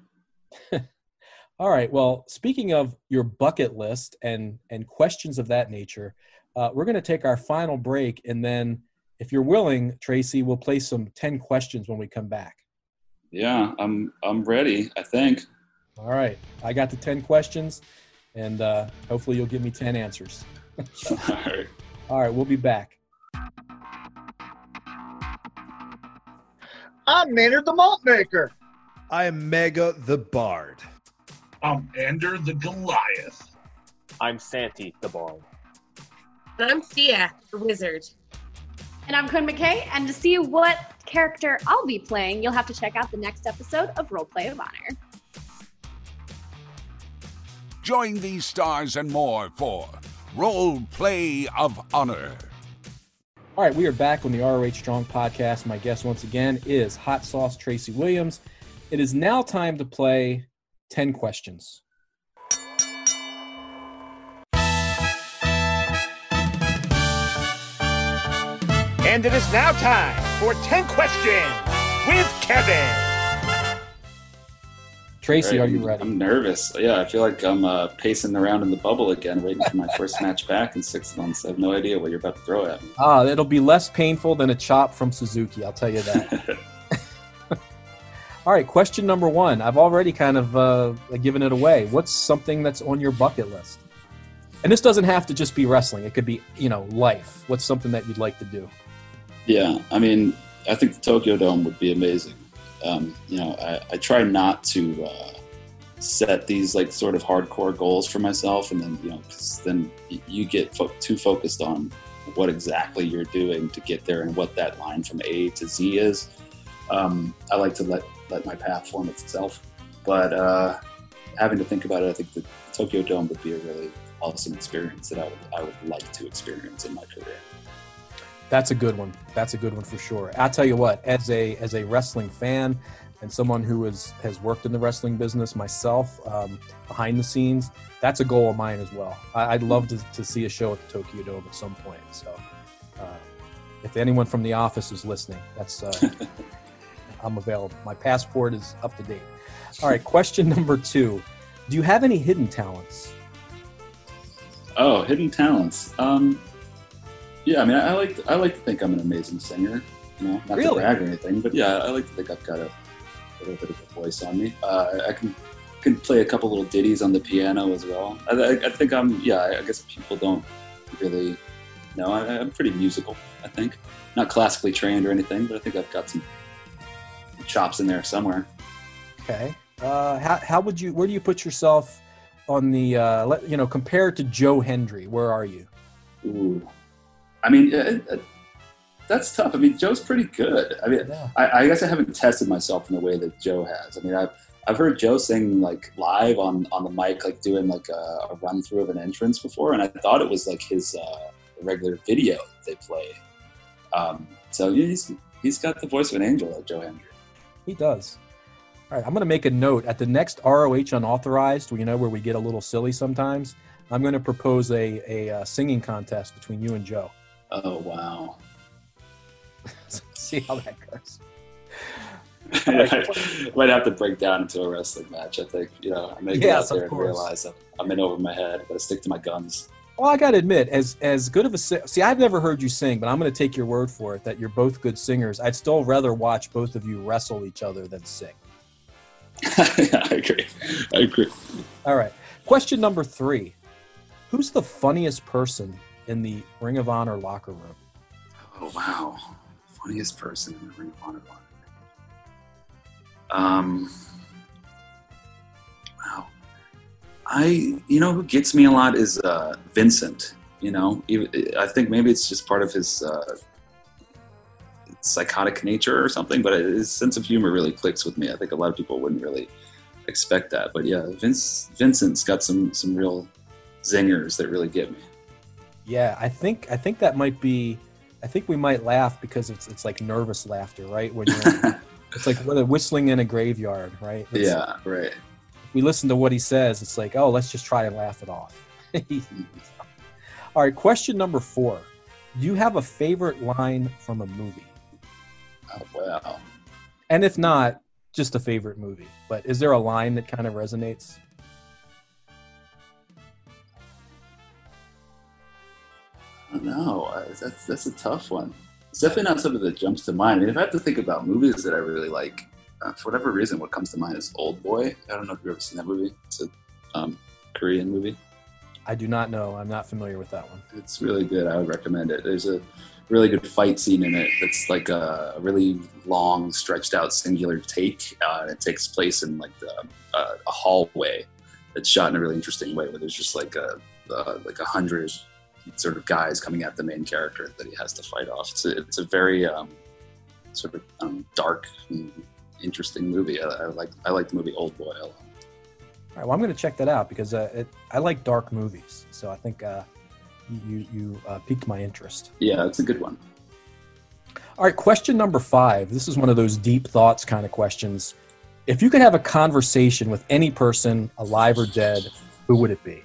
(laughs) All right. Well, speaking of your bucket list and and questions of that nature, uh, we're going to take our final break, and then, if you're willing, Tracy, we'll play some ten questions when we come back. Yeah, I'm I'm ready. I think. All right, I got the ten questions, and uh, hopefully you'll give me ten answers. (laughs) All right. All right, we'll be back. I'm Maynard the Malt Maker. I am Mega the Bard. I'm Ender the Goliath. I'm Santi the Bard. I'm Sia the Wizard. And I'm Quinn McKay, and to see what character I'll be playing, you'll have to check out the next episode of Roleplay of Honor. Join these stars and more for Roleplay of Honor. All right, we are back on the ROH Strong podcast. My guest once again is Hot Sauce Tracy Williams. It is now time to play 10 questions. And it is now time for 10 questions with Kevin. Tracy, Right, are you ready? I'm nervous. Yeah, I feel like I'm uh, pacing around in the bubble again, waiting for my first (laughs) match back in six months. I have no idea what you're about to throw at me. Ah, it'll be less painful than a chop from Suzuki, I'll tell you that. (laughs) (laughs) All right, question number one. I've already kind of uh, given it away. What's something that's on your bucket list? And this doesn't have to just be wrestling. It could be, you know, life. What's something that you'd like to do? Yeah, I mean, I think the Tokyo Dome would be amazing. Um, you know, I, I try not to uh, set these like sort of hardcore goals for myself, and then you know, cause then you get fo- too focused on what exactly you're doing to get there and what that line from A to Z is. Um, I like to let let my path form itself, but uh, having to think about it, I think the Tokyo Dome would be a really awesome experience that I would I would like to experience in my career. That's a good one. That's a good one for sure. I'll tell you what, as a as a wrestling fan and someone who is has worked in the wrestling business myself, um, behind the scenes, that's a goal of mine as well. I, I'd love to, to see a show at the Tokyo Dome at some point. So, uh, if anyone from the office is listening, that's uh, (laughs) I'm available. My passport is up to date. All right, question number two: Do you have any hidden talents? Oh, hidden talents. Um, yeah, I mean, I like I like to think I'm an amazing singer. You know, not Really? to brag or anything, but yeah, I like to think I've got a, little bit of a voice on me. Uh, I can can play a couple little ditties on the piano as well. I, I, I think I'm yeah. I, I guess people don't really know. I, I'm pretty musical. I think not classically trained or anything, but I think I've got some chops in there somewhere. Okay. Uh, how, how would you, where do you put yourself on the, uh, let, you know, compared to Joe Hendry? Where are you? Ooh, I mean, uh, uh, that's tough. I mean, Joe's pretty good. I mean, Yeah. I, I guess I haven't tested myself in the way that Joe has. I mean, I've I've heard Joe sing like live on on the mic, like doing like a, a run through of an entrance before, and I thought it was like his uh, regular video that they play. Um, so yeah, he's he's got the voice of an angel, like Joe Hendry. He does. All right. I'm going to make a note at the next ROH unauthorized, you know, where we get a little silly sometimes. I'm going to propose a, a uh, singing contest between you and Joe. Oh wow! (laughs) See how that goes. I (laughs) might have to break down into a wrestling match. I think you know I may get Yes, out there and realize I'm, I'm in over my head. I got to stick to my guns. Well, I gotta admit, as as good of a see, I've never heard you sing, but I'm gonna take your word for it that you're both good singers. I'd still rather watch both of you wrestle each other than sing. (laughs) I agree. I agree. All right. Question number three: Who's the funniest person in the Ring of Honor locker room? Oh wow, funniest person in the Ring of Honor locker room. Um, wow. I you know who gets me a lot is uh, Vincent. You know, I think maybe it's just part of his uh, psychotic nature or something, but his sense of humor really clicks with me. I think a lot of people wouldn't really expect that, but yeah, Vince Vincent's got some some real zingers that really get me. Yeah, I think I think that might be. I think we might laugh because it's it's like nervous laughter, right? When you're, (laughs) it's like whistling in a graveyard, right? It's, yeah, right. We listen to what he says. It's like, oh, let's just try and laugh it off. (laughs) All right, question number four. Do you have a favorite line from a movie? Oh wow! And if not, just a favorite movie. But is there a line that kind of resonates? Don't know. That's that's a tough one. It's definitely not something that jumps to mind. I mean, if I have to think about movies that I really like, uh, for whatever reason, what comes to mind is Old Boy. I don't know if you've ever seen that movie. It's a um, Korean movie. I do not know. I'm not familiar with that one. It's really good. I would recommend it. There's a really good fight scene in it that's like a really long, stretched out, singular take. Uh, it takes place in like the, uh, a hallway that's shot in a really interesting way, where there's just like a uh, like a hundred sort of guys coming at the main character that he has to fight off. It's a, it's a very um, sort of um, dark, and interesting movie. I, I like I like the movie Old Boy a lot. All right, well, I'm going to check that out because uh, it, I like dark movies. So I think uh, you you uh, piqued my interest. Yeah, it's a good one. All right, question number five. This is one of those deep thoughts kind of questions. If you could have a conversation with any person, alive or dead, who would it be?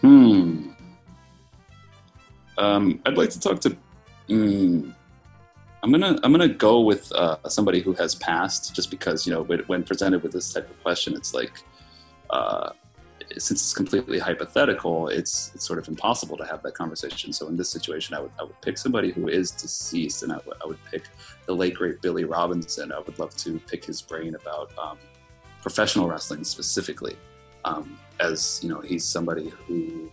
Hmm. Um, I'd like to talk to. Mm, I'm gonna I'm gonna go with uh, somebody who has passed, just because you know when, presented with this type of question, it's like uh, since it's completely hypothetical, it's it's sort of impossible to have that conversation. So in this situation, I would I would pick somebody who is deceased, and I would would pick the late great Billy Robinson. I would love to pick his brain about um, professional wrestling specifically, um, as you know he's somebody who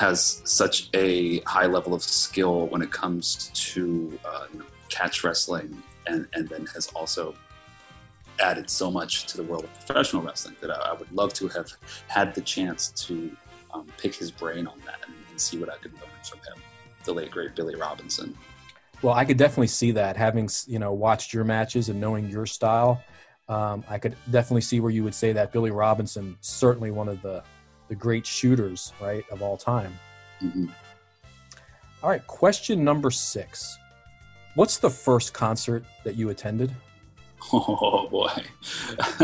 has such a high level of skill when it comes to uh, you know, catch wrestling, and and then has also added so much to the world of professional wrestling that I, I would love to have had the chance to um, pick his brain on that and, and see what I could learn from him, the late great Billy Robinson. Well, I could definitely see that. Having you know watched your matches and knowing your style, um, I could definitely see where you would say that Billy Robinson certainly one of the the great shooters, right, of all time. Mm-hmm. All right, question number six. What's the first concert that you attended? (laughs) Oh boy, (laughs)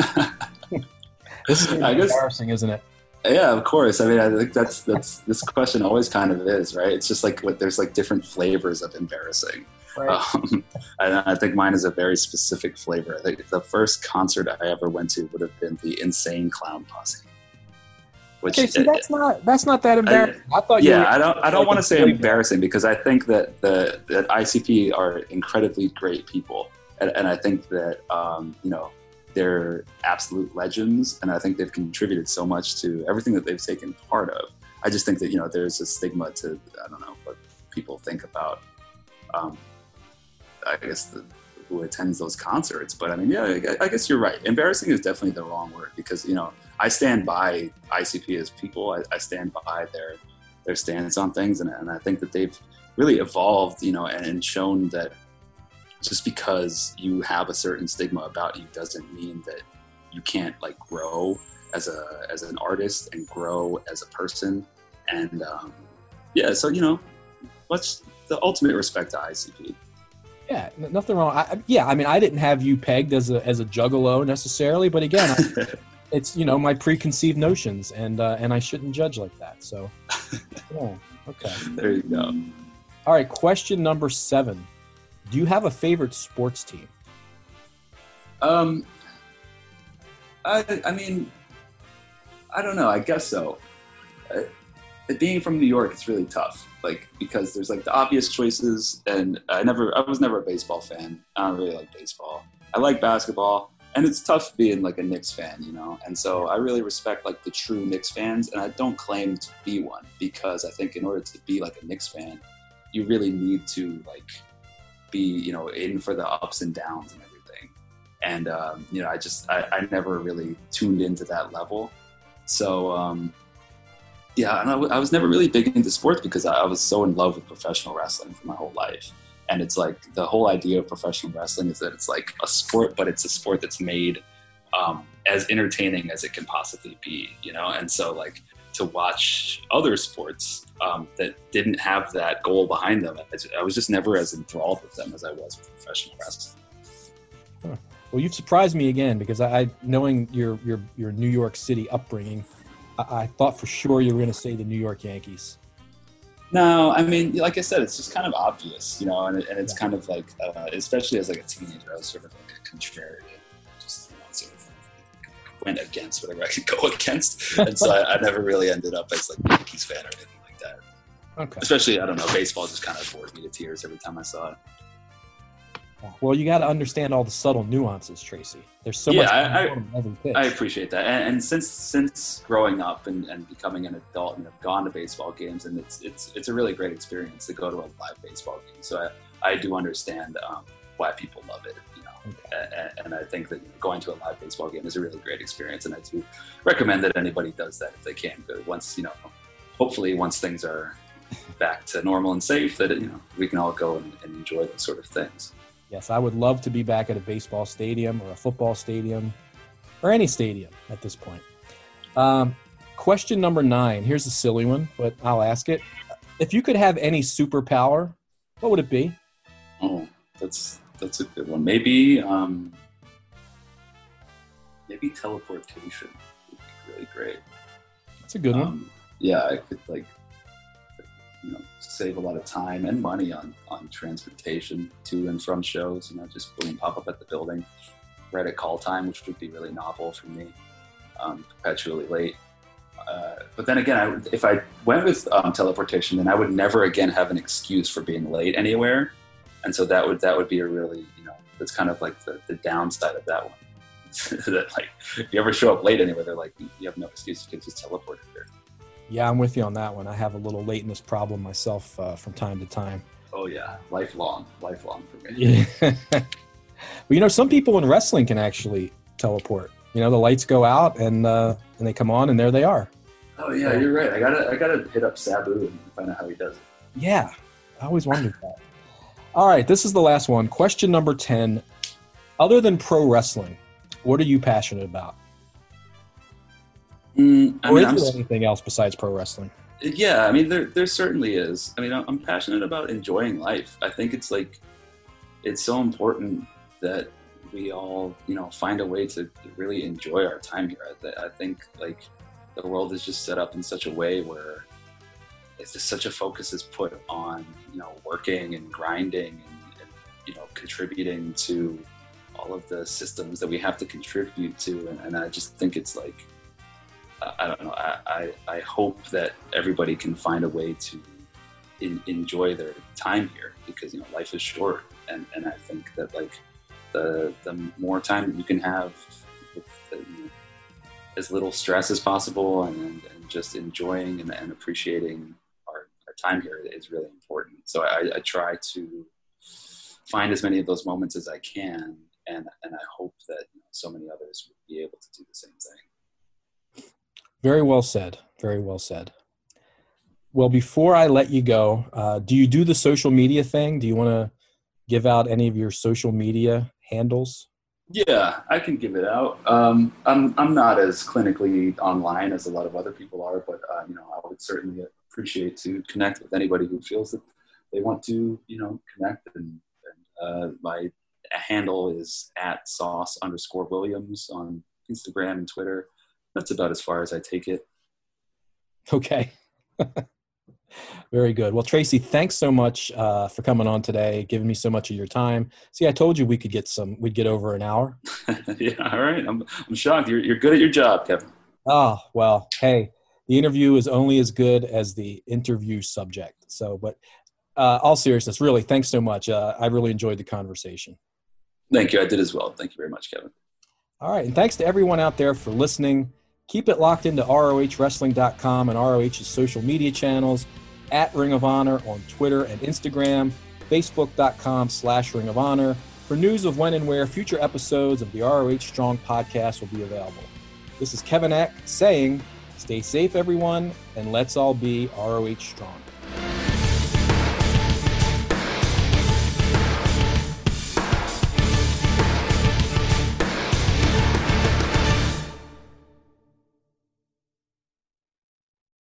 this is I guess- embarrassing, isn't it? Yeah, of course. I mean, I think that's that's this question always kind of is, right? It's just like what there's like different flavors of embarrassing. Right. Um, (laughs) and I think mine is a very specific flavor. I think the first concert I ever went to would have been the Insane Clown Posse. Which Okay, see, that's not that's not that embarrassing. I, thought you yeah, were- I don't. I don't like want to say embarrassing because I think that the that ICP are incredibly great people, and, and I think that um, you know they're absolute legends, and I think they've contributed so much to everything that they've taken part of. I just think that you know there's a stigma to I don't know what people think about. Um, I guess the, who attends those concerts, but I mean, yeah, I, I guess you're right. Embarrassing is definitely the wrong word because you know I stand by ICP as people. I, I stand by their their stance on things, and, and I think that they've really evolved, you know, and, and shown that just because you have a certain stigma about you doesn't mean that you can't like grow as a as an artist and grow as a person. And um, yeah, so you know, what's the ultimate respect to ICP? Yeah, nothing wrong. I, I- yeah, I mean, I didn't have you pegged as a as a juggalo necessarily, but again, I, (laughs) it's you know my preconceived notions, and uh, and I shouldn't judge like that. So, (laughs) yeah, okay. there you go. All right, question number seven. Do you have a favorite sports team? Um, I, I mean, I don't know. I guess so. Uh, being from New York, it's really tough. Like because there's like the obvious choices, and I never, I was never a baseball fan. I don't really like baseball. I like basketball, and it's tough being like a Knicks fan, you know. And so I really respect like the true Knicks fans, and I don't claim to be one because I think in order to be like a Knicks fan, you really need to like be, you know, in for the ups and downs and everything. And um, you know, I just, I, I never really tuned into that level. So. Um, yeah, and I, w- I was never really big into sports because I, I was so in love with professional wrestling for my whole life. And it's like the whole idea of professional wrestling is that it's like a sport, but it's a sport that's made um, as entertaining as it can possibly be, you know? And so, like, to watch other sports um, that didn't have that goal behind them, I, was just never as enthralled with them as I was with professional wrestling. Well, you've surprised me again because I knowing your your your New York City upbringing, I, I thought for sure you were going to say the New York Yankees. No, I mean, like I said, it's just kind of obvious, you know, and, and it's kind of like, uh, especially as like a teenager, I was sort of like a contrarian, just you know, sort of went against whatever I could (laughs) go against, and so I, I never really ended up as like a Yankees fan or anything like that. Okay. Especially, I don't know, baseball just kind of bored me to tears every time I saw it. Well, you got to understand all the subtle nuances, Tracy. There's so Yeah, much I- going on in every pitch. I appreciate that, and, and since since growing up and, and becoming an adult and have gone to baseball games, and it's it's it's a really great experience to go to a live baseball game. So I, I do understand um, why people love it, you know, and, and I think that going to a live baseball game is a really great experience, and I do recommend that anybody does that if they can. But once you know, hopefully once things are back to normal and safe, that you know we can all go and, and enjoy those sort of things. Yes, I would love to be back at a baseball stadium or a football stadium or any stadium at this point. Um, question number nine. Here's a silly one, but I'll ask it. If you could have any superpower, what would it be? Oh, that's that's a good one. Maybe um, maybe teleportation would be really great. That's a good one. Um, yeah, I could like you know save a lot of time and money on on transportation to and from shows. You know, just boom, pop up at the building right at call time, which would be really novel for me. Um, perpetually late. Uh, but then again, I, if I went with um, teleportation, then I would never again have an excuse for being late anywhere, and so that would that would be a really you know that's kind of like the, the downside of that one. (laughs) that like if you ever show up late anywhere, they're like you have no excuse, you can just teleport here. Yeah, I'm with you on that one. I have a little lateness problem myself uh, from time to time. Oh yeah, lifelong, lifelong for me. Yeah. (laughs) but you know, some people in wrestling can actually teleport. You know, the lights go out and uh, and they come on, and there they are. Oh yeah, you're right. I gotta I gotta hit up Sabu and find out how he does it. Yeah, I always wondered that. All right, this is the last one. Question number 10. Other than pro wrestling, what are you passionate about? Mm, I or mean, is I'm there anything else besides pro wrestling? yeah i mean there, there certainly is. I mean I'm- passionate about enjoying life. I think it's like it's so important that we all you know find a way to really enjoy our time here. I, th- I think like the world is just set up in such a way where it's just such a focus is put on you know working and grinding and, and you know contributing to all of the systems that we have to contribute to. And, and i just think it's like I don't know. I, I, I hope that everybody can find a way to in, enjoy their time here because you know life is short, and, and I think that like the the more time that you can have with the, you know, as little stress as possible and, and, and just enjoying and, and appreciating our, our time here is really important. So I, I try to find as many of those moments as I can, and and I hope that you know, so many others would be able to do the same thing. Very well said. Very well said. Well, before I let you go, uh, do you do the social media thing? Do you want to give out any of your social media handles? Yeah, I can give it out. Um, I'm I'm not as clinically online as a lot of other people are, but uh, you know, I would certainly appreciate to connect with anybody who feels that they want to, you know, connect. And, and uh, my handle is at sauce underscore Williams on Instagram and Twitter. That's about as far as I take it. Okay. (laughs) Very good. Well, Tracy, thanks so much uh, for coming on today, giving me so much of your time. See, I told you we could get some, we'd get over an hour. (laughs) yeah, all right. I'm I'm shocked. You're you're good at your job, Kevin. Oh, well, hey, the interview is only as good as the interview subject. So, but uh, all seriousness, really, thanks so much. Uh, I really enjoyed the conversation. Thank you. I did as well. Thank you very much, Kevin. All right. And thanks to everyone out there for listening. Keep it locked into ROHWrestling.com and ROH's social media channels at Ring of Honor on Twitter and Instagram, Facebook.com slash Ring of Honor for news of when and where future episodes of the ROH Strong podcast will be available. This is Kevin Eck saying, stay safe, everyone, and let's all be ROH Strong.